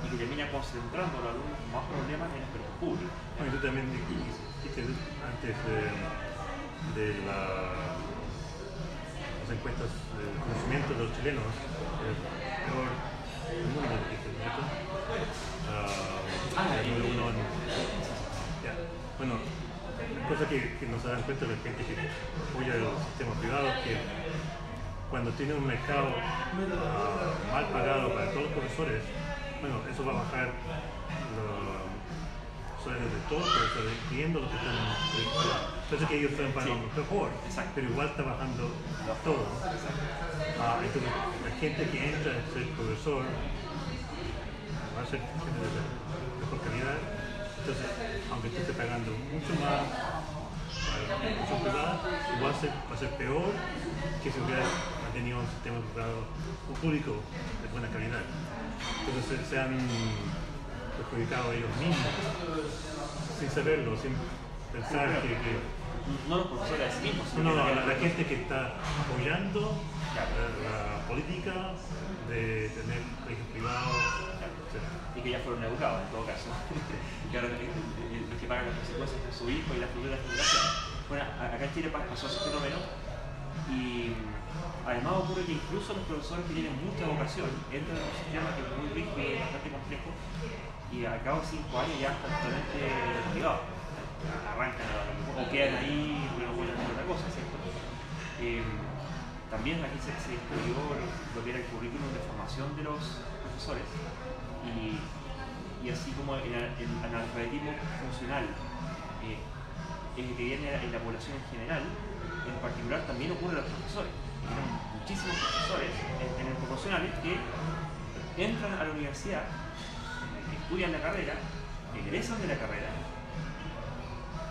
Speaker 1: y que termina concentrando a los alumnos con más problemas en los colegios públicos.
Speaker 2: Bueno, y tú también dijiste antes de, de la- las encuestas de conocimiento de los chilenos, el peor del mundo, dijiste, ¿cierto? Ah, el número uno en... Bueno, cosa que, que nos dan cuenta la gente que apoya el sistema privado es que cuando tiene un mercado ah, mal pagado para todos los profesores, bueno, eso va a bajar los sueldos de todos los profesores, incluyendo los que están en privado. Entonces que ellos están pagando mejor,
Speaker 1: Exacto.
Speaker 2: pero igual está bajando todo. Ah, entonces la gente que entra a ser profesor va a ser gente de mejor calidad. Entonces, aunque tú estés pagando mucho más educación privada, igual se- va a ser peor que si hubiera tenido un sistema privado o público de buena calidad. Entonces se, se han perjudicado ellos mismos sin saberlo, sin pensar que, que
Speaker 1: No los profesores mismos,
Speaker 2: no, no, la, gente que está apoyando
Speaker 1: Claro.
Speaker 2: la, la política de tener colegios privados,
Speaker 1: y que ya fueron educados en todo caso. y ahora eh, que pagan las consecuencias de su hijo y las futuras generaciones. Bueno, a- acá en Chile pa- pasó ese fenómeno y además ocurre que incluso los profesores que tienen mucha vocación entran en un sistema que es muy rígido y bastante complejo y a cabo de cinco años ya están totalmente privados. Arrancan a- o quedan ahí porque no pueden hacer otra cosa, ¿cierto? Eh, también aquí se, lo, lo que era el currículum de formación de los profesores y, y así como el, el analfabetismo funcional eh, es que viene en la población en general, en particular también ocurre a los profesores. Tenemos muchísimos profesores en, en el proporcionales que entran a la universidad, eh, estudian la carrera, egresan de la carrera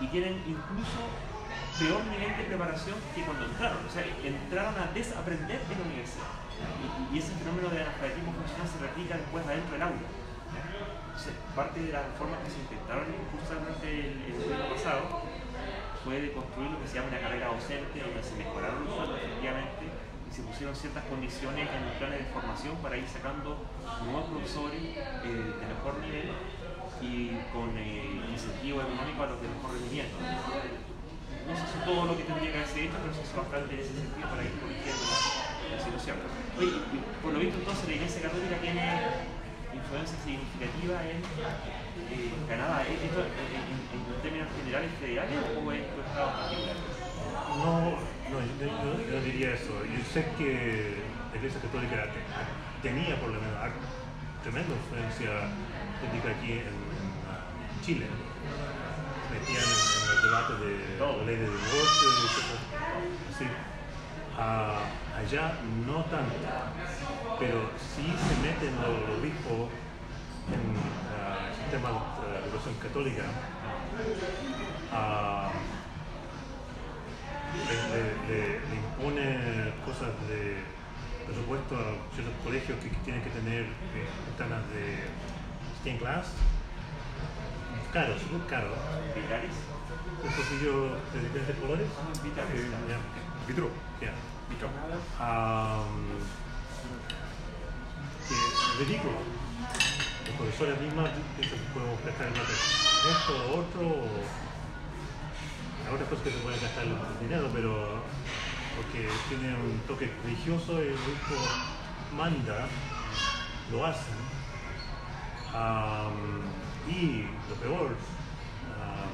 Speaker 1: y tienen incluso peor nivel de preparación que cuando entraron. O sea, entraron a desaprender en la universidad. Y, ese fenómeno del analfabetismo funcional se replica después adentro del aula. Parte de las reformas que se intentaron impulsar durante el, el pasado fue de construir lo que se llama una carrera docente, donde se mejoraron los sueldos efectivamente y se pusieron ciertas condiciones en los planes de formación para ir sacando nuevos profesores eh, de mejor nivel y con eh, incentivo económico a los de mejor rendimiento. No sé si todo lo que tendría que haberse hecho, pero se hizo bastante en ese sentido para ir corrigiendo la, la situación. Oye, por lo visto entonces la Iglesia Católica tiene influencia significativa en eh, Canadá. ¿Es ¿Esto en, en- en términos generales federales o es tu estado particular?
Speaker 2: No, no, yo, yo- yo no diría eso. Yo sé que la Iglesia Católica te- tenía por lo menos tremenda influencia política aquí en, en, ah, Chile. Metían en, en los debates de la ley de divorcio y cosas Ah, allá no tanto, pero sí se meten los obispos en ah, el sistema de la educación católica. Ah, le, le- le- le impone cosas de presupuesto a ciertos colegios que, que tienen que tener eh, ventanas de stained glass caros, muy caros,
Speaker 1: ¿Vitales?
Speaker 2: un poquillo de diferentes colores.
Speaker 1: Ah, vitales.
Speaker 2: Eh,
Speaker 3: Vitro.
Speaker 2: Am, que ridículo. Los profesores mismos piensan que podemos prestar el mate esto o otro, o otras cosas que se pueden gastar el dinero, pero porque tiene un toque religioso y el grupo manda, lo hacen. Y lo peor, am,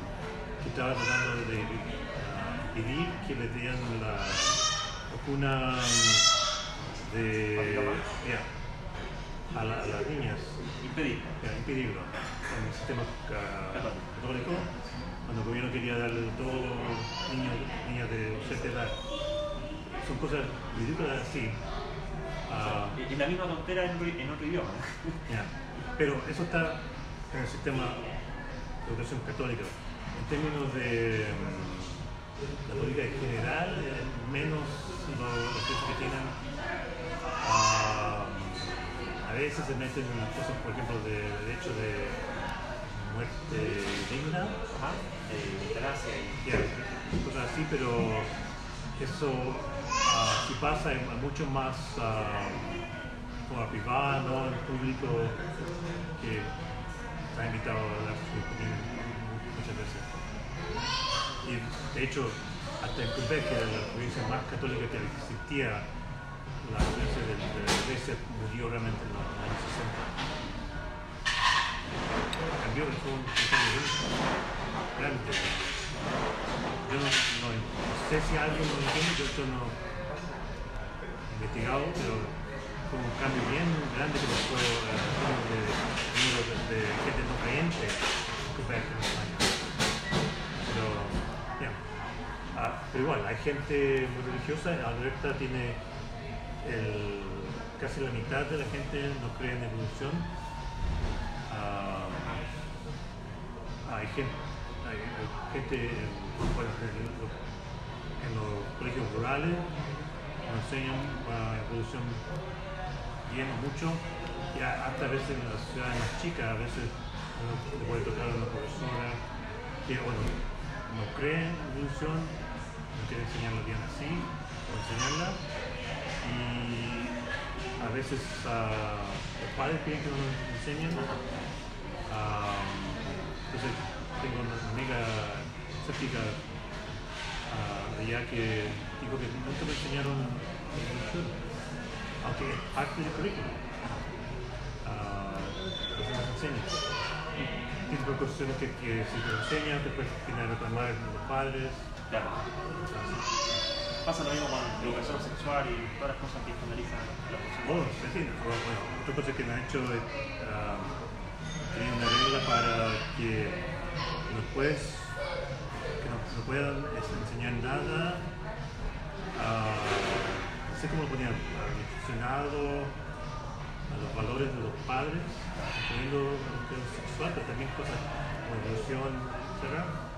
Speaker 2: que estaba tratando de impedir que le dieran la vacuna de ya, a, la- a las niñas,
Speaker 1: Impedir.
Speaker 2: impedirlo en el sistema católico, cuando el gobierno quería darle todo niños niñas de cierta edad. Son cosas ridículas así. Ah,
Speaker 1: Es la misma tontera en, otro- en otro idioma.
Speaker 2: Pero eso está en el sistema de educación católica. En términos de mm, la política en general, menos los, que tienen, ah, a veces se meten en cosas, por ejemplo, de derecho de muerte digna,
Speaker 1: Ajá. Eh, eutanasia y-
Speaker 2: cosas así, pero eso ah, si pasa en mucho más ah, como privada, no el público que está invitado a dar su opinión muchas veces. Y de hecho, hasta Quebec, que la provincia más católica que existía, la provincia de, de murió realmente en los años 60. Cambió, fue un cambio grande. Yo no, sé si alguien lo entiende, yo no he investigado, pero fue un cambio bien grande que eh, en términos de número de, de gente no creyente en Quebec en esos Ah, pero igual, hay gente muy religiosa, Alberta tiene casi la mitad de la gente no cree en evolución. Ah, hay gente, hay, gente, en, bueno, en, los, colegios rurales nos enseñan evolución bien mucho y hasta a veces en las ciudades más chicas, a veces le puede tocar a una profesora que, bueno, no cree en evolución, quiere enseñarla bien así, o enseñarla, y a veces ah, los padres piden que nos enseñen. Ah, entonces, tengo una amiga escéptica ah, allá que dijo que nunca me enseñaron evolución, aunque es parte del currículum. Ah, entonces nos enseñan. Tipo de cuestiones que, que si te después tienen que reclamar los padres.
Speaker 1: Pasa lo mismo con educación sexual y todas las cosas que escandalizan a la persona.
Speaker 2: Bueno, otra cosa que me ha hecho es ah, tener una regla para que no puedes no, puedan enseñar nada ah, no sé cómo lo ponían relacionado a los valores de los padres incluyendo educación sexual pero también cosas como evolución etc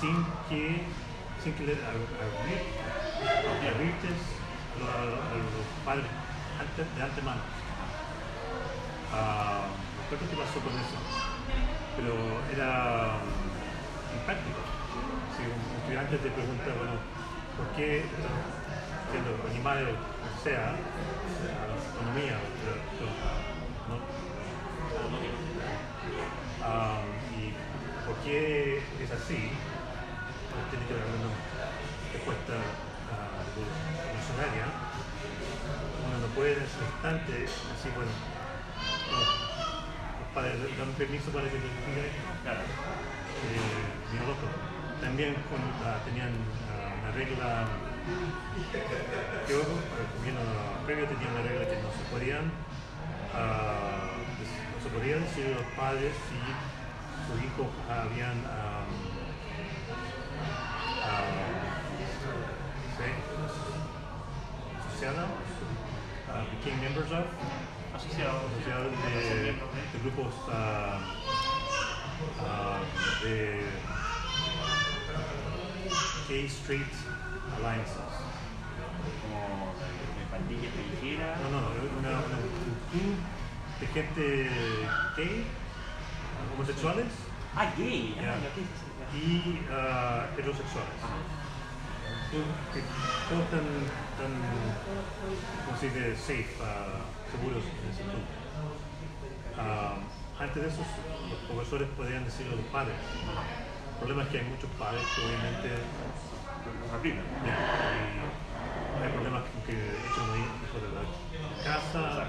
Speaker 2: sin que sin que le abrir abrirtes a, a a los padres antes, de antemano Ah, recuerdo qué pasó con eso, pero era um, impráctico. Si un estudiante te pregunta, bueno, ¿por qué siendo animales, o sea, a la. Ah, y por qué es así, tiene que haber una respuesta ah, revolucionaria. Uno no puede en ese instante decir, bueno, no, los padres dan permiso para que te diga esto.
Speaker 1: Claro.
Speaker 2: Eh. También ah, tenían ah, una regla, yo eh, comiendo previo tenía una regla que no se podían, ah, no se podía decir los padres si sus hijos habían ah, asociado, ah, became members of,
Speaker 1: Asociado.
Speaker 2: asociados
Speaker 1: Ser
Speaker 2: de,
Speaker 1: de-
Speaker 2: grupos ah, ah, de gay straight alliances.
Speaker 1: Como de pandillas callejeras.
Speaker 2: No, no, una, una, un club de gente gay, homosexuales
Speaker 1: Ah, gay.
Speaker 2: Ya.
Speaker 1: Ah.
Speaker 2: Y ah, heterosexuales. Que todos están, tan, ¿cómo se dice? Safe, ah, seguros en ese club. Ah, antes de eso, los profesores podían decirlo a los padres. El problema es que hay muchos padres que obviamente
Speaker 1: Los
Speaker 2: y hay problemas con que echan a los hijos de la casa,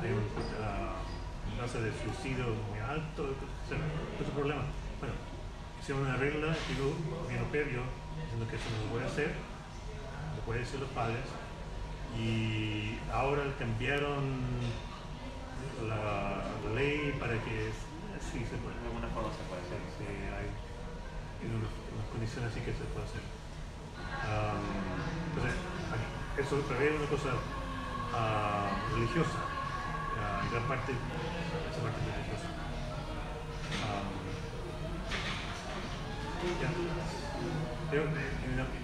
Speaker 2: hay un un tasa de suicidio muy alto, etc. Ese problema. Hicieron una regla que yo vino previo diciendo que eso no se puede hacer, lo pueden decir los padres, y ahora cambiaron la, la ley para que sí se puede.
Speaker 1: De alguna forma se puede hacer.
Speaker 2: Sí, hay en unas, unas condiciones así que se puede hacer. Entonces, eso prevé una cosa ah, religiosa, en gran parte, esa parte religiosa.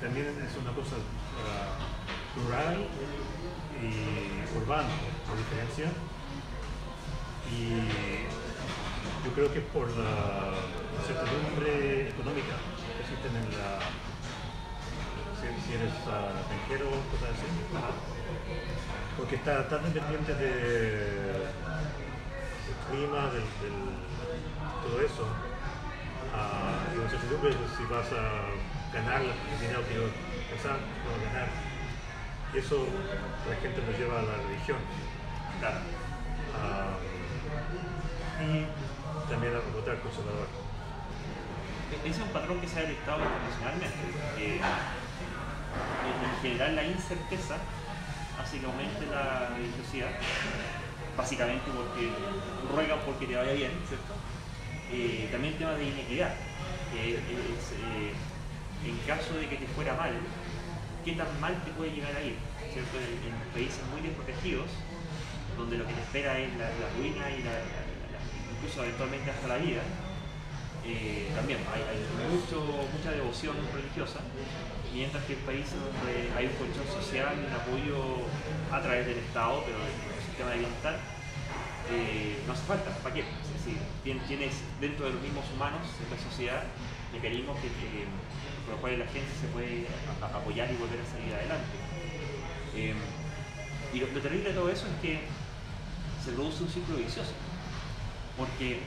Speaker 2: También es una cosa rural y urbana, por diferencia. Y yo creo que por la incertidumbre económica que existen en la. Si, eres ah, extranjero, cosas así. Porque está tan dependiente de, del clima, del, del- todo eso. Si vas a ganar el dinero que yo a ganar. Y eso la gente lo lleva a la religión. Ah, y también a votar conservador.
Speaker 1: E- Ese es un patrón que se ha detectado internacionalmente. en en general la incerteza hace que aumente la religiosidad, básicamente porque ruegan porque te vaya bien. Eh, también temas de inequidad, eh, en caso de que te fuera mal, ¿qué tan mal te puede llegar a ir? En, países muy desprotegidos, donde lo que te espera es la, la ruina y la, incluso eventualmente hasta la vida, eh, también hay, mucho, mucha devoción religiosa, mientras que en países donde hay un colchón social un apoyo a través del Estado, pero del sistema de bienestar, eh, no hace falta, ¿para qué? Es decir, tienes dentro de los mismos humanos, en la sociedad, mecanismos por los cuales la gente se puede apoyar y volver a salir adelante. Eh, y lo, terrible de todo eso es que se produce un ciclo vicioso, porque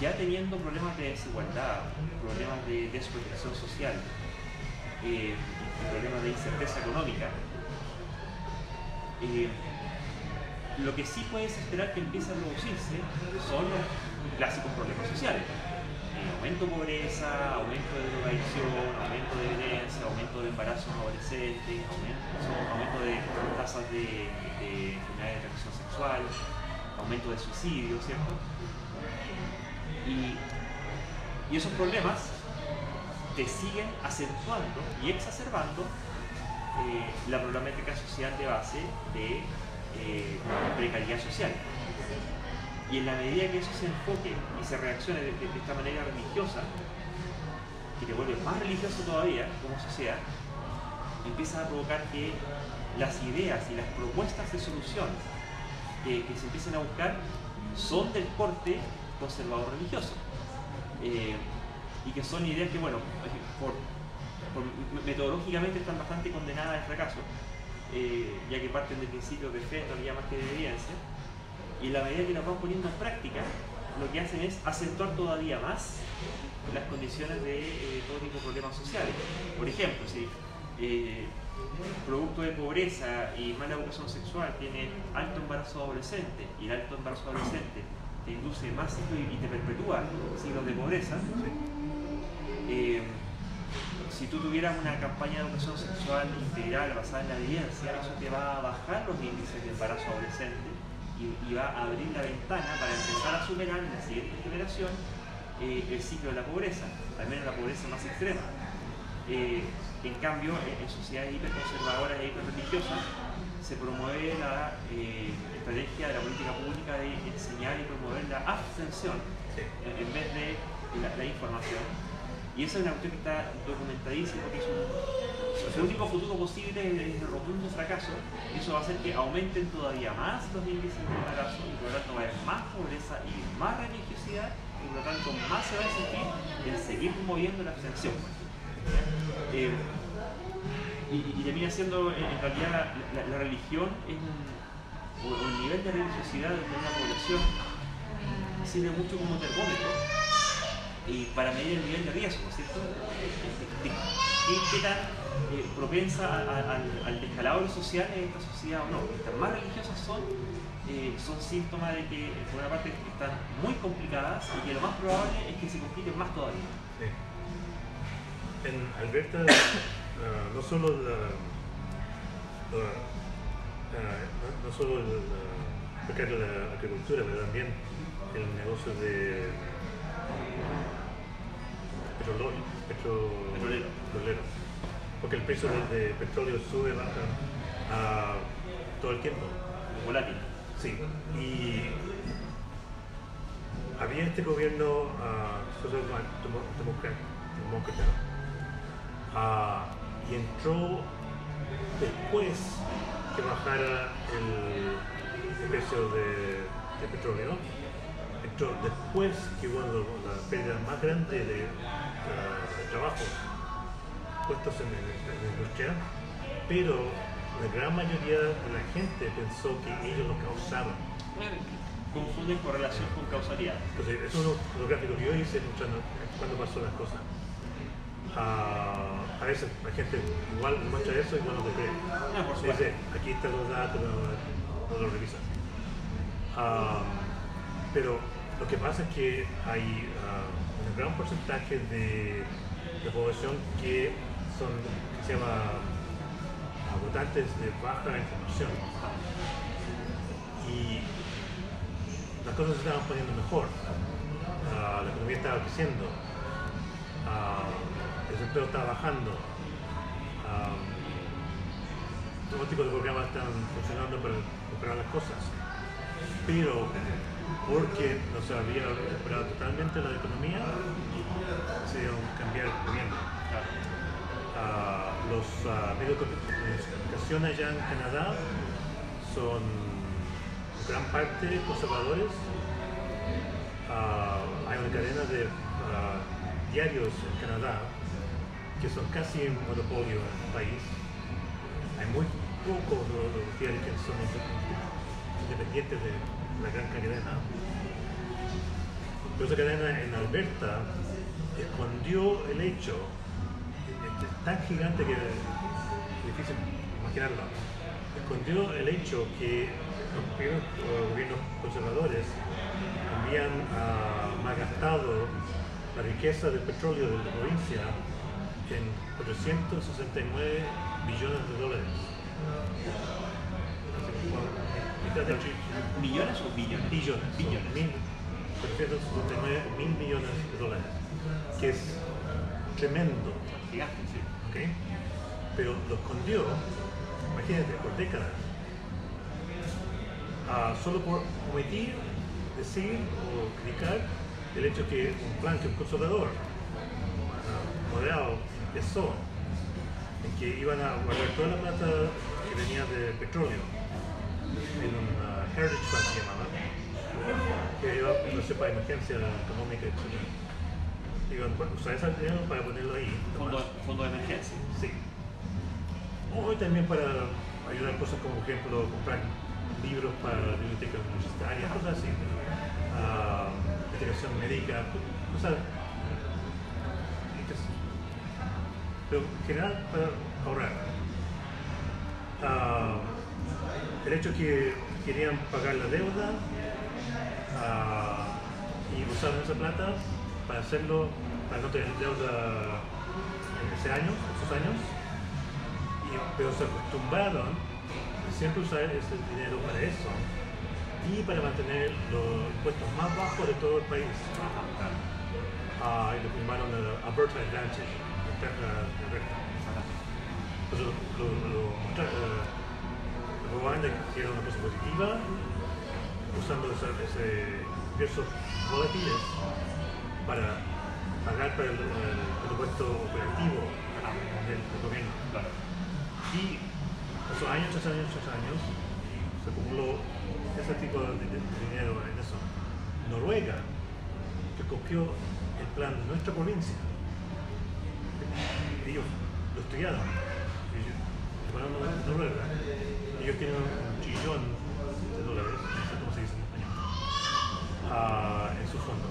Speaker 1: ya teniendo problemas de desigualdad, problemas de desprotección social, eh, problemas de incerteza económica, eh, lo que sí puedes esperar que empiece a producirse son los clásicos problemas sociales. Eh, aumento de pobreza, aumento de drogadicción, aumento de violencia, aumento de embarazos adolescentes, aumento, de tasas de, de enfermedades de transmisión sexual, aumento de suicidio, ¿cierto? Y, esos problemas te siguen acentuando y exacerbando eh, la problemática social de base de eh, precariedad social. Y en la medida que eso se enfoque y se reaccione de, esta manera religiosa, que te vuelve más religioso todavía como sociedad, empieza a provocar que las ideas y las propuestas de solución que se empiecen a buscar son del corte conservador religioso. Eh, y que son ideas que, bueno, metodológicamente están bastante condenadas al fracaso, eh, ya que parten de principios de fe, en realidad más que de evidencia, y la medida que las van poniendo en práctica, lo que hacen es acentuar todavía más las condiciones de eh, todo tipo de problemas sociales. Por ejemplo, si producto de pobreza y mala educación sexual tiene alto embarazo adolescente y el alto embarazo adolescente te induce más y te perpetúa siglos de pobreza. Eh, si tú tuvieras una campaña de educación sexual integral basada en la evidencia, eso te va a bajar los índices de embarazo adolescente y, va a abrir la ventana para empezar a superar en la siguiente generación eh, el ciclo de la pobreza, al menos la pobreza más extrema. Eh, en cambio, en, sociedades hiperconservadoras e hiperreligiosas se promueve la estrategia de la política pública de enseñar y promover la abstención en, vez de la, información. Y esa es una cuestión que está documentadísima, que es un, el único futuro posible es el rotundo fracaso, y eso va a hacer que aumenten todavía más los índices de embarazo y por lo tanto va a haber más pobreza y más religiosidad y por lo tanto más se va a sentir en seguir promoviendo la abstención. Eh, y, termina siendo en realidad la, religión es un, o el nivel de religiosidad de una población. Sirve mucho como termómetro y para medir el nivel de riesgo, ¿cierto? ¿Qué, tan eh, propensa al, descalabro social en esta sociedad o no? Estas más religiosas son, eh, son síntomas de que, por una parte, están muy complicadas y que lo más probable es que se compliquen más todavía.
Speaker 2: En Alberta, uh, no solo la, la no, solo de la agricultura, pero también el negocio de petróleo, petro, petrolero. Porque el precio de, petróleo sube, baja todo el tiempo.
Speaker 1: Volátil.
Speaker 2: Sí. Y había este gobierno uh, uh, y entró después que bajara el, precio de, petróleo. Después que hubo la pérdida más grande de, trabajos puestos en, la industria, pero la gran mayoría de la gente pensó que ellos lo causaban.
Speaker 1: Confunden correlación con causalidad.
Speaker 2: Entonces, eso es los gráficos que yo hice mostrando cuando pasó las cosas. Ah, a veces la gente igual muestra eso y no te cree.
Speaker 1: Ah, por
Speaker 2: Dice, aquí están los datos, no, lo revisas. Ah, pero lo que pasa es que hay un gran porcentaje de la población que son, que se llama votantes de baja información. Y las cosas se estaban poniendo mejor. la economía estaba creciendo el desempleo está bajando. todo tipo de programas están funcionando para mejorar las cosas. pero porque no se había recuperado totalmente la economía, se dio cambiar el gobierno. Ah, los ah, medios de comunicación allá en Canadá son gran parte conservadores. Ah, hay una cadena de diarios en Canadá que son casi un monopolio en el país. Hay muy pocos diarios que son inde- independientes de la cadena. Pero esa cadena en Alberta escondió el hecho, tan gigante que es difícil imaginarlo, escondió el hecho que los eh, gobiernos conservadores habían ah, malgastado la riqueza del petróleo de la provincia en 469 billones de dólares.
Speaker 1: ¿Millones o billones?
Speaker 2: billones,
Speaker 1: Billones.
Speaker 2: mil, 469 mil millones de dólares, que es tremendo,
Speaker 1: Gigante, sí.
Speaker 2: ¿ok? Pero lo escondió, imagínate, por décadas, ah, solo por omitir, decir o criticar el hecho que un plan que un conservador ah, moderado empezó, en que iban a guardar toda la plata que venía de petróleo en un ah, Heritage Fund se llamaba, que iba no sé, para emergencia económica, etc. Iban a usar ese dinero para ponerlo ahí.
Speaker 1: Fondo, de emergencia.
Speaker 2: Sí. O también para ayudar cosas como, por ejemplo, comprar libros para bibliotecas universitarias, cosas así. Ah, investigación médica, cosas. Pero en general para ahorrar. Ah, el hecho que querían pagar la deuda ah, y usaron esa plata para hacerlo, para no tener deuda en ese año, esos años, y- pero se acostumbraron a siempre usar ese dinero para eso y para mantener los impuestos más bajos de todo el país. Ah, y lo llamaron el Alberta Advantage. Entonces, lo, lo de que era una cosa positiva, usando ese- diversos volátiles para pagar para el, presupuesto operativo del, del gobierno. Y pasó años tras años tras años, se acumuló ese tipo de, dinero en eso. Noruega, que copió el plan de nuestra provincia, ellos lo estudiaron. Hablando de Noruega, ellos tienen un trillón de dólares, no sé cómo se dice en español, ah, en su fondo.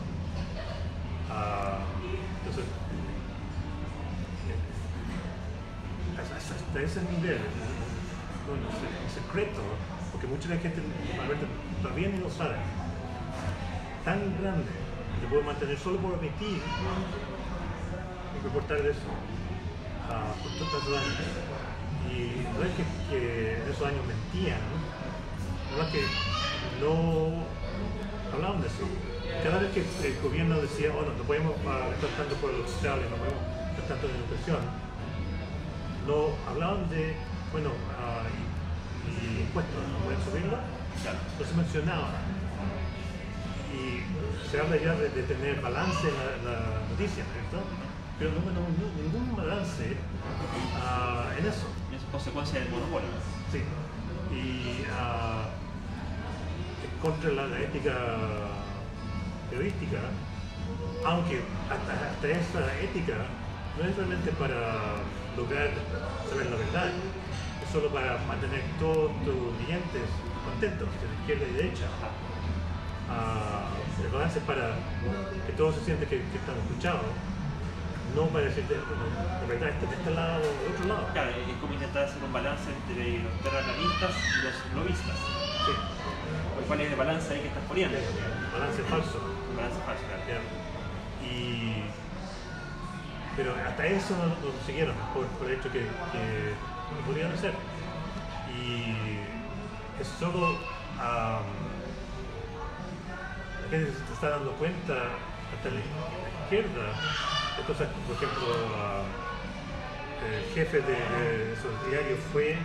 Speaker 2: Ah, entonces, hasta, hasta- ese nivel, bueno, en secreto, porque mucha de la gente todavía ni lo sabe, tan grande que se puede mantener solo por omitir y reportar eso ah, por tantos años. Y no es que, que en esos años mentían, no es que no hablaban de eso. Cada vez que el gobierno decía, oh, no, no podemos gastar tanto por los sociales, no podemos gastar tanto en educación, no hablaban de, bueno, ah, y, y impuestos, ¿no pueden subirlo? No se mencionaba. Y se habla ya de, de tener balance en la, la noticia, ¿cierto? Pero no, no, no- ningún balance ah, en eso.
Speaker 1: Consecuencia del monopolio.
Speaker 2: Sí. Y es contra la, la ética periodística, aunque hasta, hasta esa ética no es realmente para lograr saber la verdad, es solo para mantener todos tus clientes contentos, de izquierda y derecha. Ah, el balance es para que todos se sienten que, que están escuchados, no para decirte, la verdad está de este lado o de otro lado.
Speaker 1: Claro, es como intentar hacer un balance entre los terraplanistas y los lobistas.
Speaker 2: Sí.
Speaker 1: ¿Cuál es el balance ahí que estás poniendo?
Speaker 2: balance falso.
Speaker 1: Un balance falso, claro.
Speaker 2: Y, pero hasta eso no lo consiguieron por, por el hecho que, que no podían hacer. Y es solo am, la gente se está dando cuenta hasta la izquierda cosas, por ejemplo, el jefe de, de esos diarios fue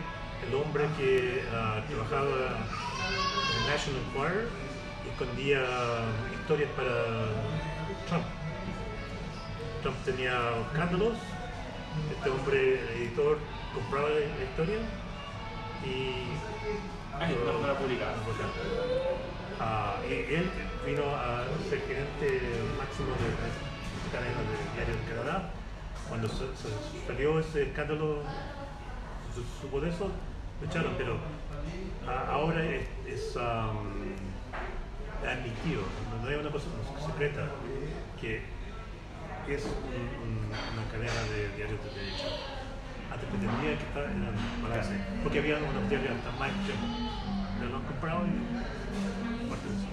Speaker 2: el hombre que ah, trabajaba el National Enquirer escondía historias para Trump. Trump tenía escándalos, este hombre, el editor, compraba la historia y
Speaker 1: Ah, no, no la publicaba.
Speaker 2: no publicaba. Ah, y él vino a ser gerente máximo de cadena de Diario de Canadá. Cuando se, salió ese escándalo, se supo de eso, lo pero ahora es, es um, admitido, no, hay una cosa secreta, que es un- un- una cadena de diarios de derecha. Antes pretendía que esta- eran balance, porque había unos diarios hasta más pero lo han comprado y parte de eso.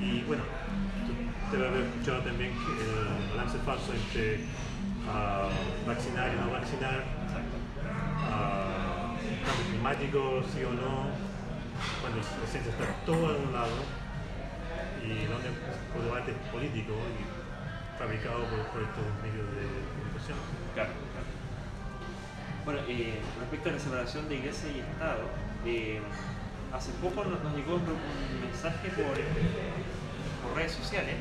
Speaker 2: Y bueno, tú debes haber escuchado también que el balance falso entre ah, vacinar y no vacinar, ah, cambio climático, sí o no, cuando la ciencia está todo a un lado y donde por debate político y fabricado por, por estos medios de comunicación.
Speaker 1: Claro, claro. Bueno, eh, respecto a la separación de iglesia y Estado, eh, hace poco nos, nos llegó un mensaje por, por redes sociales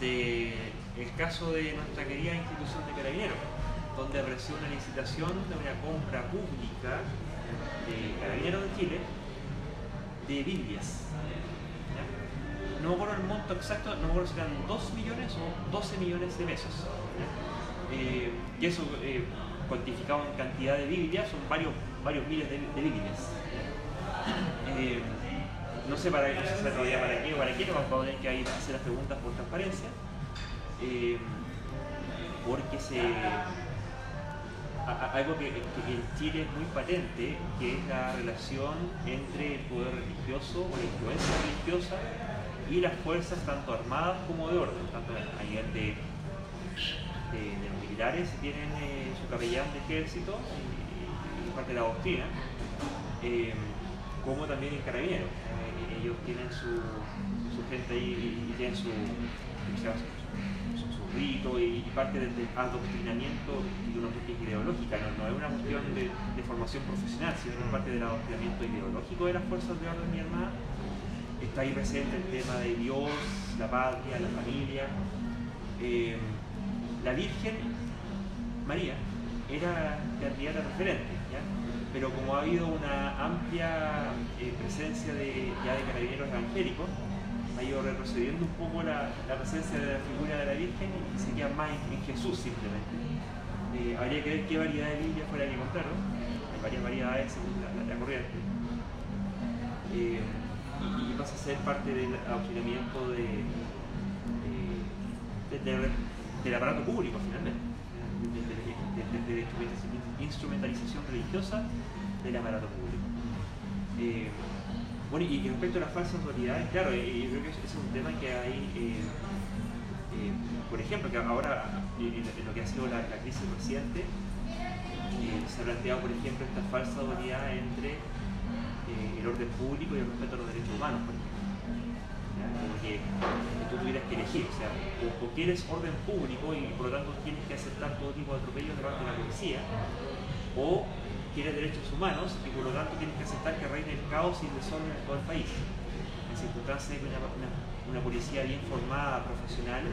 Speaker 1: de el caso de nuestra querida institución de carabineros, donde apareció una licitación de una compra pública de carabineros de Chile de Biblias. No me acuerdo el monto exacto, no me acuerdo si eran 2 millones o 12 millones de pesos. Eh, y eso eh, cuantificado en cantidad de Biblias son varios, varios miles de, Biblias. Eh, no sé para, no sé para qué o para qué, vamos a tener que hacer las preguntas por transparencia. Eh, porque se algo que, que en Chile es muy patente, que es la relación entre el poder religioso o la influencia religiosa y las fuerzas tanto armadas como de orden, tanto a nivel de, de, los militares tienen eh, su capellán de ejército y, parte de la doctrina, eh, como también en carabineros. Eh, ellos tienen su, su gente ahí y, y tienen su- su rito y, parte del, adoctrinamiento de una cuestión ideológica, no, no es una cuestión de, formación profesional, sino que parte del adoctrinamiento ideológico de las fuerzas de orden y armada. Está ahí presente el tema de Dios, la patria, la familia. Eh, la Virgen María era candidata referente, ¿ya? pero como ha habido una amplia eh, presencia de carabineros evangélicos, ha ido retrocediendo un poco la, presencia de la figura de la Virgen y se queda más en, Jesús simplemente. Eh, habría que ver qué variedad de Biblia fuera que compraron, hay varias variedades según la, la- corriente. Eh, y, y pasa a ser parte del adoctrinamiento de, de- de- de- del aparato público finalmente, de la instrumentalización religiosa del aparato público. Eh, bueno, y, respecto a las falsas autoridades, claro, yo creo que es un tema que hay, eh, eh, por ejemplo, que ahora en, lo que ha sido la, la crisis reciente, eh, se ha planteado, por ejemplo, esta falsa dualidad entre el orden público y el respeto a los derechos humanos, por ejemplo. Como que tú tuvieras que elegir, o sea, o, o quieres orden público y por lo tanto tienes que aceptar todo tipo de atropellos de parte de la policía, o quieres derechos humanos y por lo tanto tienes que aceptar que reine el caos y el desorden en todo el país. En circunstancias que una, una- policía bien formada, profesional,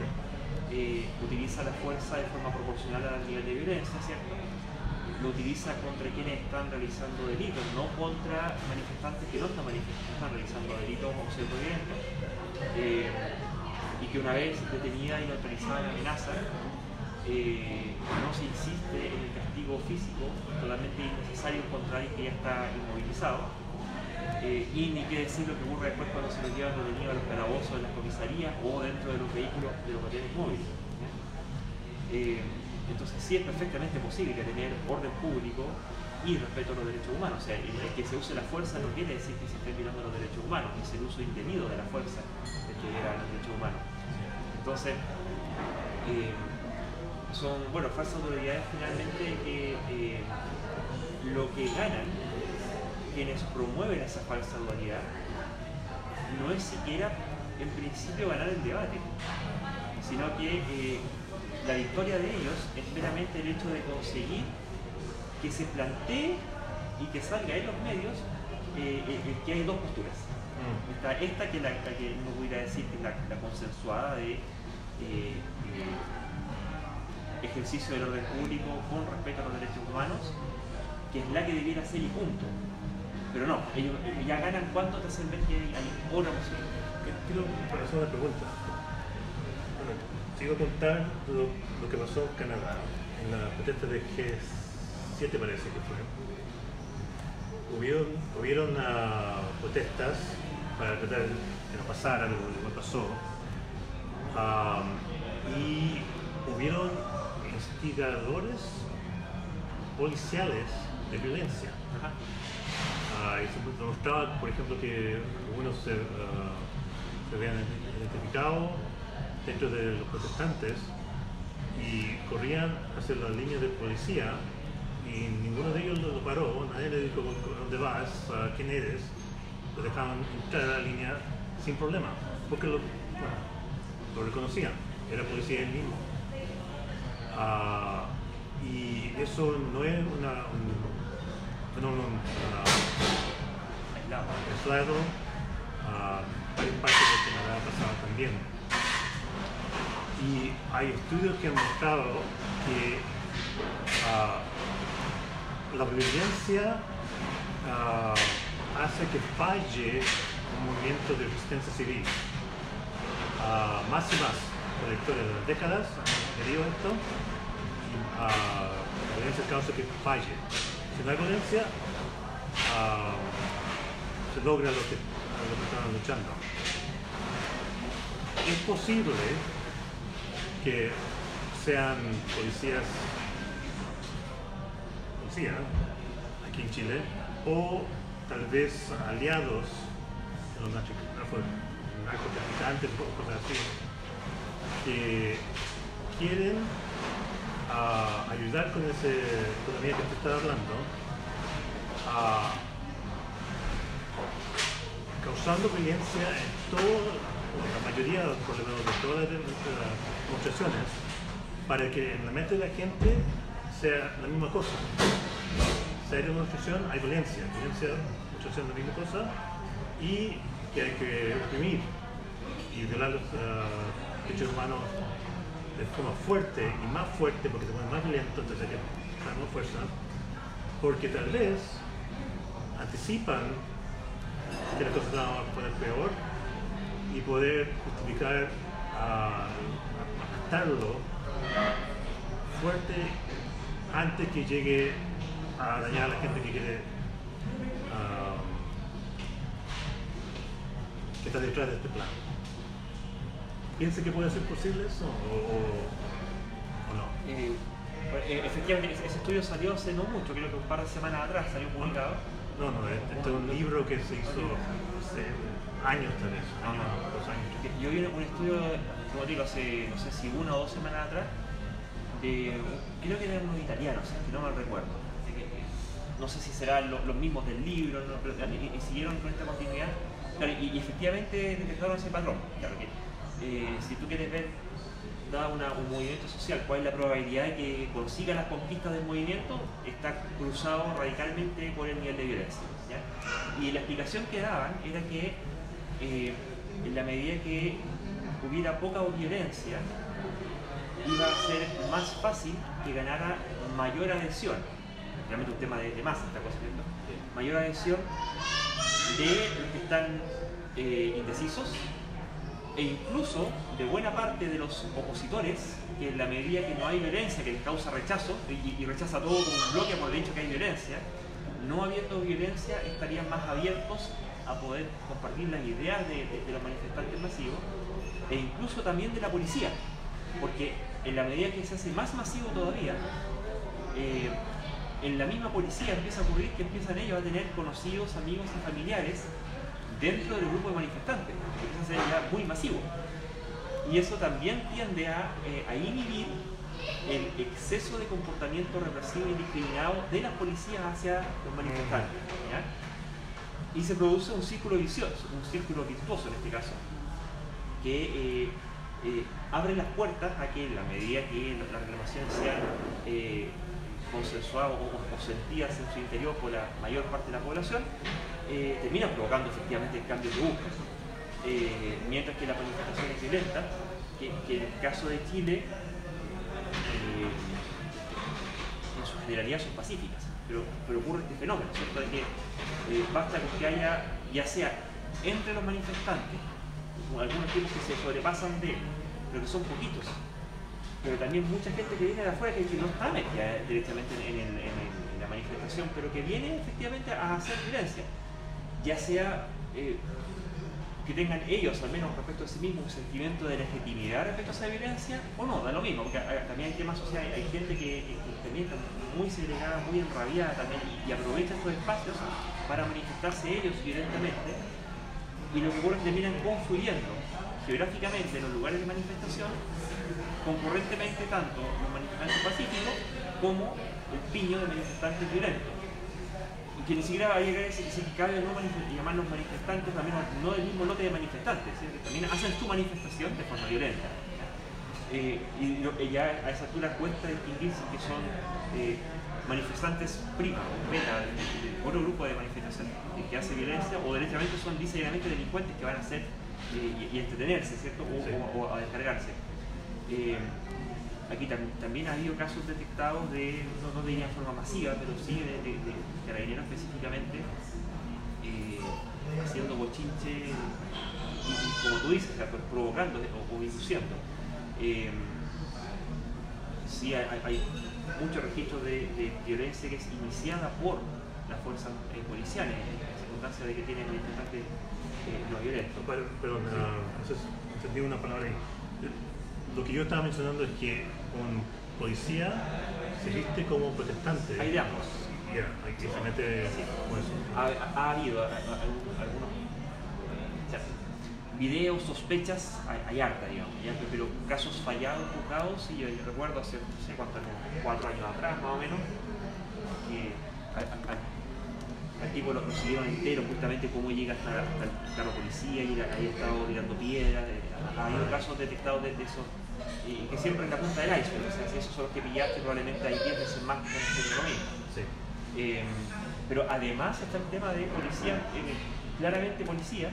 Speaker 1: eh, utiliza la fuerza de forma proporcional al nivel de violencia, ¿cierto? Lo utiliza contra quienes están realizando delitos, no contra manifestantes que no están, están realizando delitos o violentos. Eh, y que una vez detenida y neutralizada la amenaza, eh, no se insiste en el castigo físico totalmente innecesario contra alguien que ya está inmovilizado. Eh, y ni qué decir lo que ocurre después cuando se les llevan detenidos a los calabozos de las comisarías o dentro de los vehículos de los batallones móviles. Eh, entonces sí es perfectamente posible tener orden público y respeto a los derechos humanos. O sea, el que se use la fuerza no quiere decir que se estén violando los derechos humanos, es el uso indebido de la fuerza el que viola los derechos humanos. Entonces, son, bueno, falsas autoridades finalmente que eh, lo que ganan quienes promueven esa falsa dualidad no es siquiera en principio ganar el debate, sino que eh, la victoria de ellos es meramente el hecho de conseguir que se plantee y que salga en los medios eh, que hay dos posturas.
Speaker 2: Mm.
Speaker 1: Está esta que, la, la que uno pudiera decir que es la, la consensuada de ejercicio del orden público con respeto a los derechos humanos, que es la que debiera ser y punto. Pero no, ellos eh, ya ganan cuánto te hacen ver que hay, otra opción.
Speaker 2: Quiero hacer una pregunta. Bueno, sigo contar lo, lo que pasó en Canadá, en la protesta de G7 parece que fue. Hubieron, hubieron ah, protestas para tratar de que no pasara lo que pasó. Ah, y hubieron instigadores policiales de violencia. Ah, y se por ejemplo, que algunos se, ah, se habían identificado dentro de los protestantes y corrían hacia la línea de policía y ninguno de ellos lo, paró, nadie le dijo "¿A dónde vas, ¿A quién eres, lo dejaban entrar a la línea sin problema, porque lo, bueno, lo reconocían, era policía él mismo. Ah, y eso no es una, un fenómeno ah,
Speaker 1: Aislado.
Speaker 2: aislado, ah, varias partes de Canadá pasaba también. Y hay estudios que han mostrado que la violencia hace que falle un movimiento de resistencia civil. Más y más, por la historia de las décadas, he leído esto, la violencia causa que falle. Si no hay violencia, ah, se logra lo que, lo que estaban luchando. Es posible que sean policías, policía, aquí en Chile, o tal vez aliados de los narco- narco- narcotraficantes o cosas así, que quieren ah, ayudar con esa economía que te estaba hablando, a causando violencia en todo, la mayoría, por lo menos de todas las de- de las demostraciones, para que en la mente de la gente sea la misma cosa. Si hay demostración, hay violencia. Violencia, demostración, la misma cosa. Y que hay que oprimir y violar los ah, derechos humanos de forma fuerte y más fuerte porque se pone más violento, entonces hay que más fuerza. Porque tal vez anticipan que las cosas van a poner peor y poder justificar matarlo fuerte antes que llegue a dañar a la gente que quiere ah, que está detrás de este plan. ¿Piensa que puede ser posible eso o, o- o no?
Speaker 1: Eh, eh, efectivamente, ese estudio salió hace no mucho, creo que un par de semanas atrás salió publicado.
Speaker 2: No, no, este este es un libro que se hizo hace años tal vez, años, dos años.
Speaker 1: Yo vi un estudio, como digo, hace no sé si una o dos semanas atrás, de, creo que eran unos italianos, que no mal recuerdo. no sé si serán lo- los mismos del libro, no, pero, y, y siguieron con esta continuidad. Claro, y, y efectivamente detectaron ese patrón. Claro que eh, si tú quieres ver una- un movimiento social, cuál es la probabilidad de que consiga las conquistas del movimiento, está cruzado radicalmente por el nivel de violencia. ¿ya? Y la explicación que daban era que eh, en la medida que hubiera poca violencia, iba a ser más fácil que ganara mayor adhesión. Realmente un tema de, de masa esta cosa, ¿cierto? Mayor adhesión de los que están eh, indecisos e incluso de buena parte de los opositores que en la medida que no hay violencia que les causa rechazo y, rechaza todo como un bloque por el hecho que hay violencia, no habiendo violencia estarían más abiertos a poder compartir las ideas de, de- de los manifestantes masivos e incluso también de la policía, porque en la medida que se hace más masivo todavía, eh, en la misma policía empieza a ocurrir que empiezan ellos a tener conocidos, amigos y familiares dentro del grupo de manifestantes, que empieza a ser ya muy masivo. Y eso también tiende a, eh, a inhibir el exceso de comportamiento represivo y discriminado de las policías hacia los manifestantes. ¿ya? Y se produce un círculo vicioso, un círculo virtuoso en este caso, que eh, eh, abre las puertas a que en la medida que las reclamaciones sean eh, consensuadas o, o sentidas en su interior por la mayor parte de la población, eh, terminan provocando efectivamente el cambio que buscan. Eh, mientras que la manifestación es violenta, que, que, en el caso de Chile, eh, en su generalidad son pacíficas, pero, pero ocurre este fenómeno, ¿cierto? De que basta con que haya, ya sea entre los manifestantes, algunos tipos que se sobrepasan de pero que son poquitos, pero también mucha gente que viene de afuera que, no está metida directamente en, la manifestación, pero que viene efectivamente a hacer violencia, ya sea eh, que tengan ellos, al menos respecto a sí mismos, un sentimiento de legitimidad respecto a esa violencia, o no, da lo mismo, porque también hay temas sociales, hay gente que, también está muy segregada, muy enrabiada también, y, aprovecha estos espacios para manifestarse ellos violentamente, y lo que ocurre es que terminan confluyendo geográficamente en los lugares de manifestación concurrentemente tanto los manifestantes pacíficos como el piño de manifestantes violentos. Que ni siquiera va a llegar a decir que cabe no llamarlos manifestantes, también no del mismo lote de manifestantes, que también hacen su manifestación de forma violenta. Eh, y ya a esa altura cuesta distinguir si que son eh, manifestantes prima o beta del, otro grupo de manifestación que hace violencia o derechamente son diseñadamente delincuentes que van a hacer eh, y, entretenerse, ¿cierto? o a descargarse. Eh, aquí también ha habido casos detectados de, no, no diría en forma masiva, pero sí de, de, de carabineros específicamente eh, haciendo bochinche, y, como tú dices, pues, provocando o, induciendo. Eh, sí hay, muchos registros de, violencia que es iniciada por las fuerzas policiales en circunstancias de que tienen manifestantes no violentos.
Speaker 2: Pero, pero entendí una palabra ahí lo que yo estaba mencionando es que un policía se viste como protestante.
Speaker 1: Hay de ambos.
Speaker 2: Yeah, hay con eso.
Speaker 1: Ha, habido algunos videos, sospechas, hay, harta, digamos, pero casos fallados, juzgados, y yo, recuerdo hace, no sé cuántos cuatro años atrás más o menos, que al tipo lo, siguieron entero, justamente cómo llega hasta, el carro policía y ahí estado tirando piedras. Eh, ha habido casos detectados de, eso y que siempre en la punta del iceberg, o sea, si esos son los que pillaste, probablemente hay 10 veces más que con lo mismo. Sí. Eh, pero además está el tema de policía, eh, claramente policía,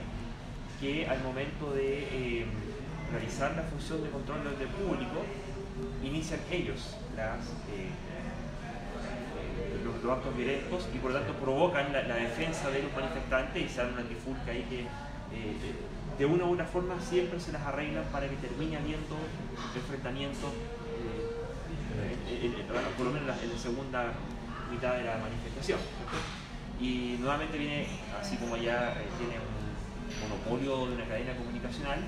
Speaker 1: que al momento de realizar la función de control del público, inician ellos las los, actos violentos y por lo tanto provocan la, defensa de los manifestantes y se dan una trifulca ahí que eh, de una u otra forma siempre se las arreglan para que termine habiendo enfrentamientos, eh, por lo menos en la segunda mitad de la manifestación. Y nuevamente viene, así como ya eh, tiene un monopolio de una cadena comunicacional,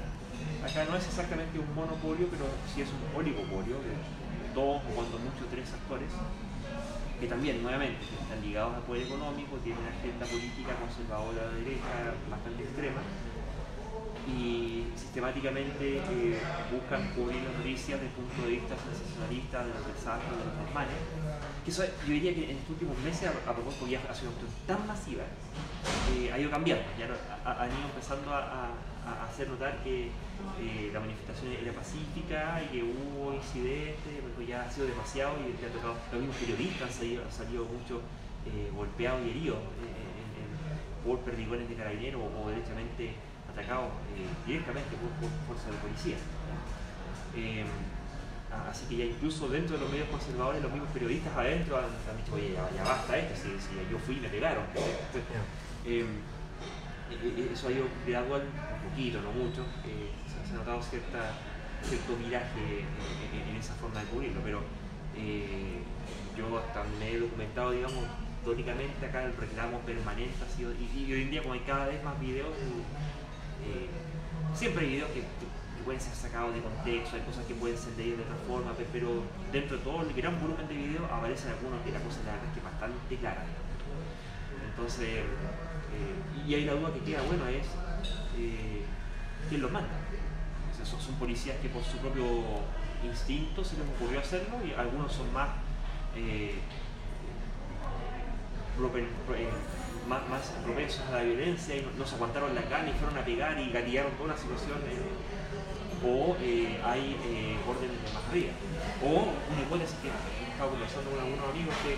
Speaker 1: acá no es exactamente un monopolio, pero sí es un oligopolio de dos o cuando mucho tres actores que también, nuevamente, están ligados al poder económico, tienen una agenda política conservadora de derecha bastante extrema y sistemáticamente eh, buscan cubrir las noticias desde el punto de vista sensacionalista de los desastres, de los desmanes. Que eso yo diría que en estos últimos meses, a, propósito, ya ha sido una cuestión tan masiva, eh, ha ido cambiando, ya han ido empezando a a hacer notar que eh, la manifestación era pacífica y que hubo incidentes, porque ya ha sido demasiado y ha tocado, los mismos periodistas han salido, mucho eh, golpeados y heridos por perdigones de carabineros o, derechamente atacados eh, directamente por, fuerzas de policía. así que ya incluso dentro de los medios conservadores, los mismos periodistas adentro han, dicho, oye, ya, basta esto, si, yo fui y me pegaron. eso ha ido gradual poquito, no mucho, eh, se, ha notado cierta, cierto viraje en, esa forma de cubrirlo, pero eh, yo hasta me he documentado, digamos, históricamente acá el reclamo permanente ha sido, y, hoy en día como hay cada vez más videos, siempre hay videos que, pueden ser sacados de contexto, hay cosas que pueden ser leídas de otra forma, pero dentro de todo el gran volumen de videos aparecen algunos que la cosa la verdad es que bastante clara. Entonces, y ahí la duda que queda, bueno, es quién los manda. son, policías que por su propio instinto se les ocurrió hacerlo y algunos son más, eh, eh, más, propensos a la violencia y no, se aguantaron la gana y fueron a pegar y gatillaron toda la situación. Eh, o hay órdenes de más arriba. O una hipótesis que he estado conversando con algunos amigos que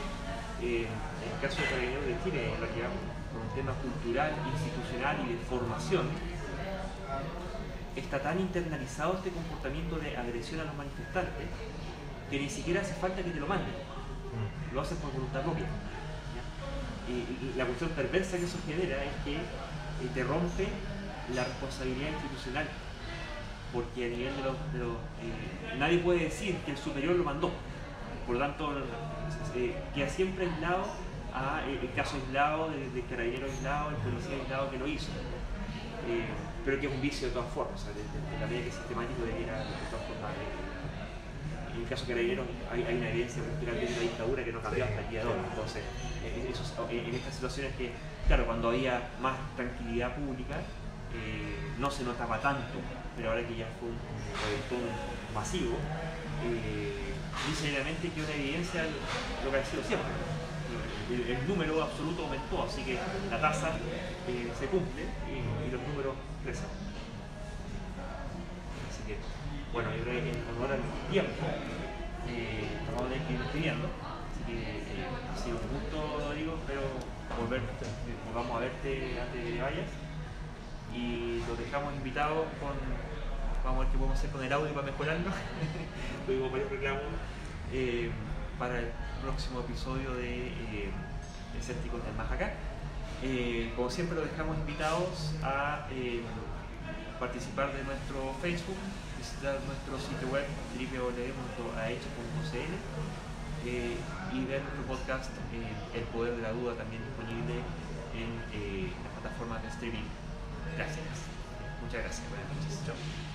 Speaker 1: en el caso de Carabineros de Chile, en realidad por un tema cultural, institucional y de formación, está tan internalizado este comportamiento de agresión a los manifestantes que ni siquiera hace falta que te lo manden. Lo hacen por voluntad propia. Y la cuestión perversa que eso genera es que eh, te rompe la responsabilidad institucional. Porque a nivel de los... de los, eh, nadie puede decir que el superior lo mandó. Por lo tanto, eh, queda siempre aislado a eh, el caso aislado del de carabinero aislado, el policía aislado que lo hizo. Eh, pero que es un vicio de todas formas, o sea, de, de- la medida que sistemático debiera de todas formas. Eh, en el caso de Carabineros hay, hay una evidencia cultural de una dictadura que no cambió hasta el día de hoy. Entonces, eh, eso es- en en estas situaciones que, claro, cuando había más tranquilidad pública, eh, no se notaba tanto, pero ahora que ya fue un reventón masivo, eh, dice claramente que una evidencia de lo que ha sido siempre. El, número absoluto aumentó, así que la tasa eh, se cumple y, y los números crecen. Bueno, yo creo que en honor al tiempo, eh, nos vamos a tener que ir despidiendo. Así que eh, ha sido un gusto, Rodrigo, espero volver, volvamos a verte antes de que vayas. Y los dejamos invitados con. Vamos a ver qué podemos hacer con el audio para mejorarlo. Tuvimos varios reclamos. eh, para el próximo episodio de eh, Escépticos del Más. Eh, como siempre, los dejamos invitados a eh, participar de nuestro Facebook, visitar nuestro sitio web www.ah.cl eh, y ver nuestro podcast eh, El Poder de la Duda también disponible en eh, las plataformas de streaming. Gracias. Muchas gracias. Buenas noches. Chao.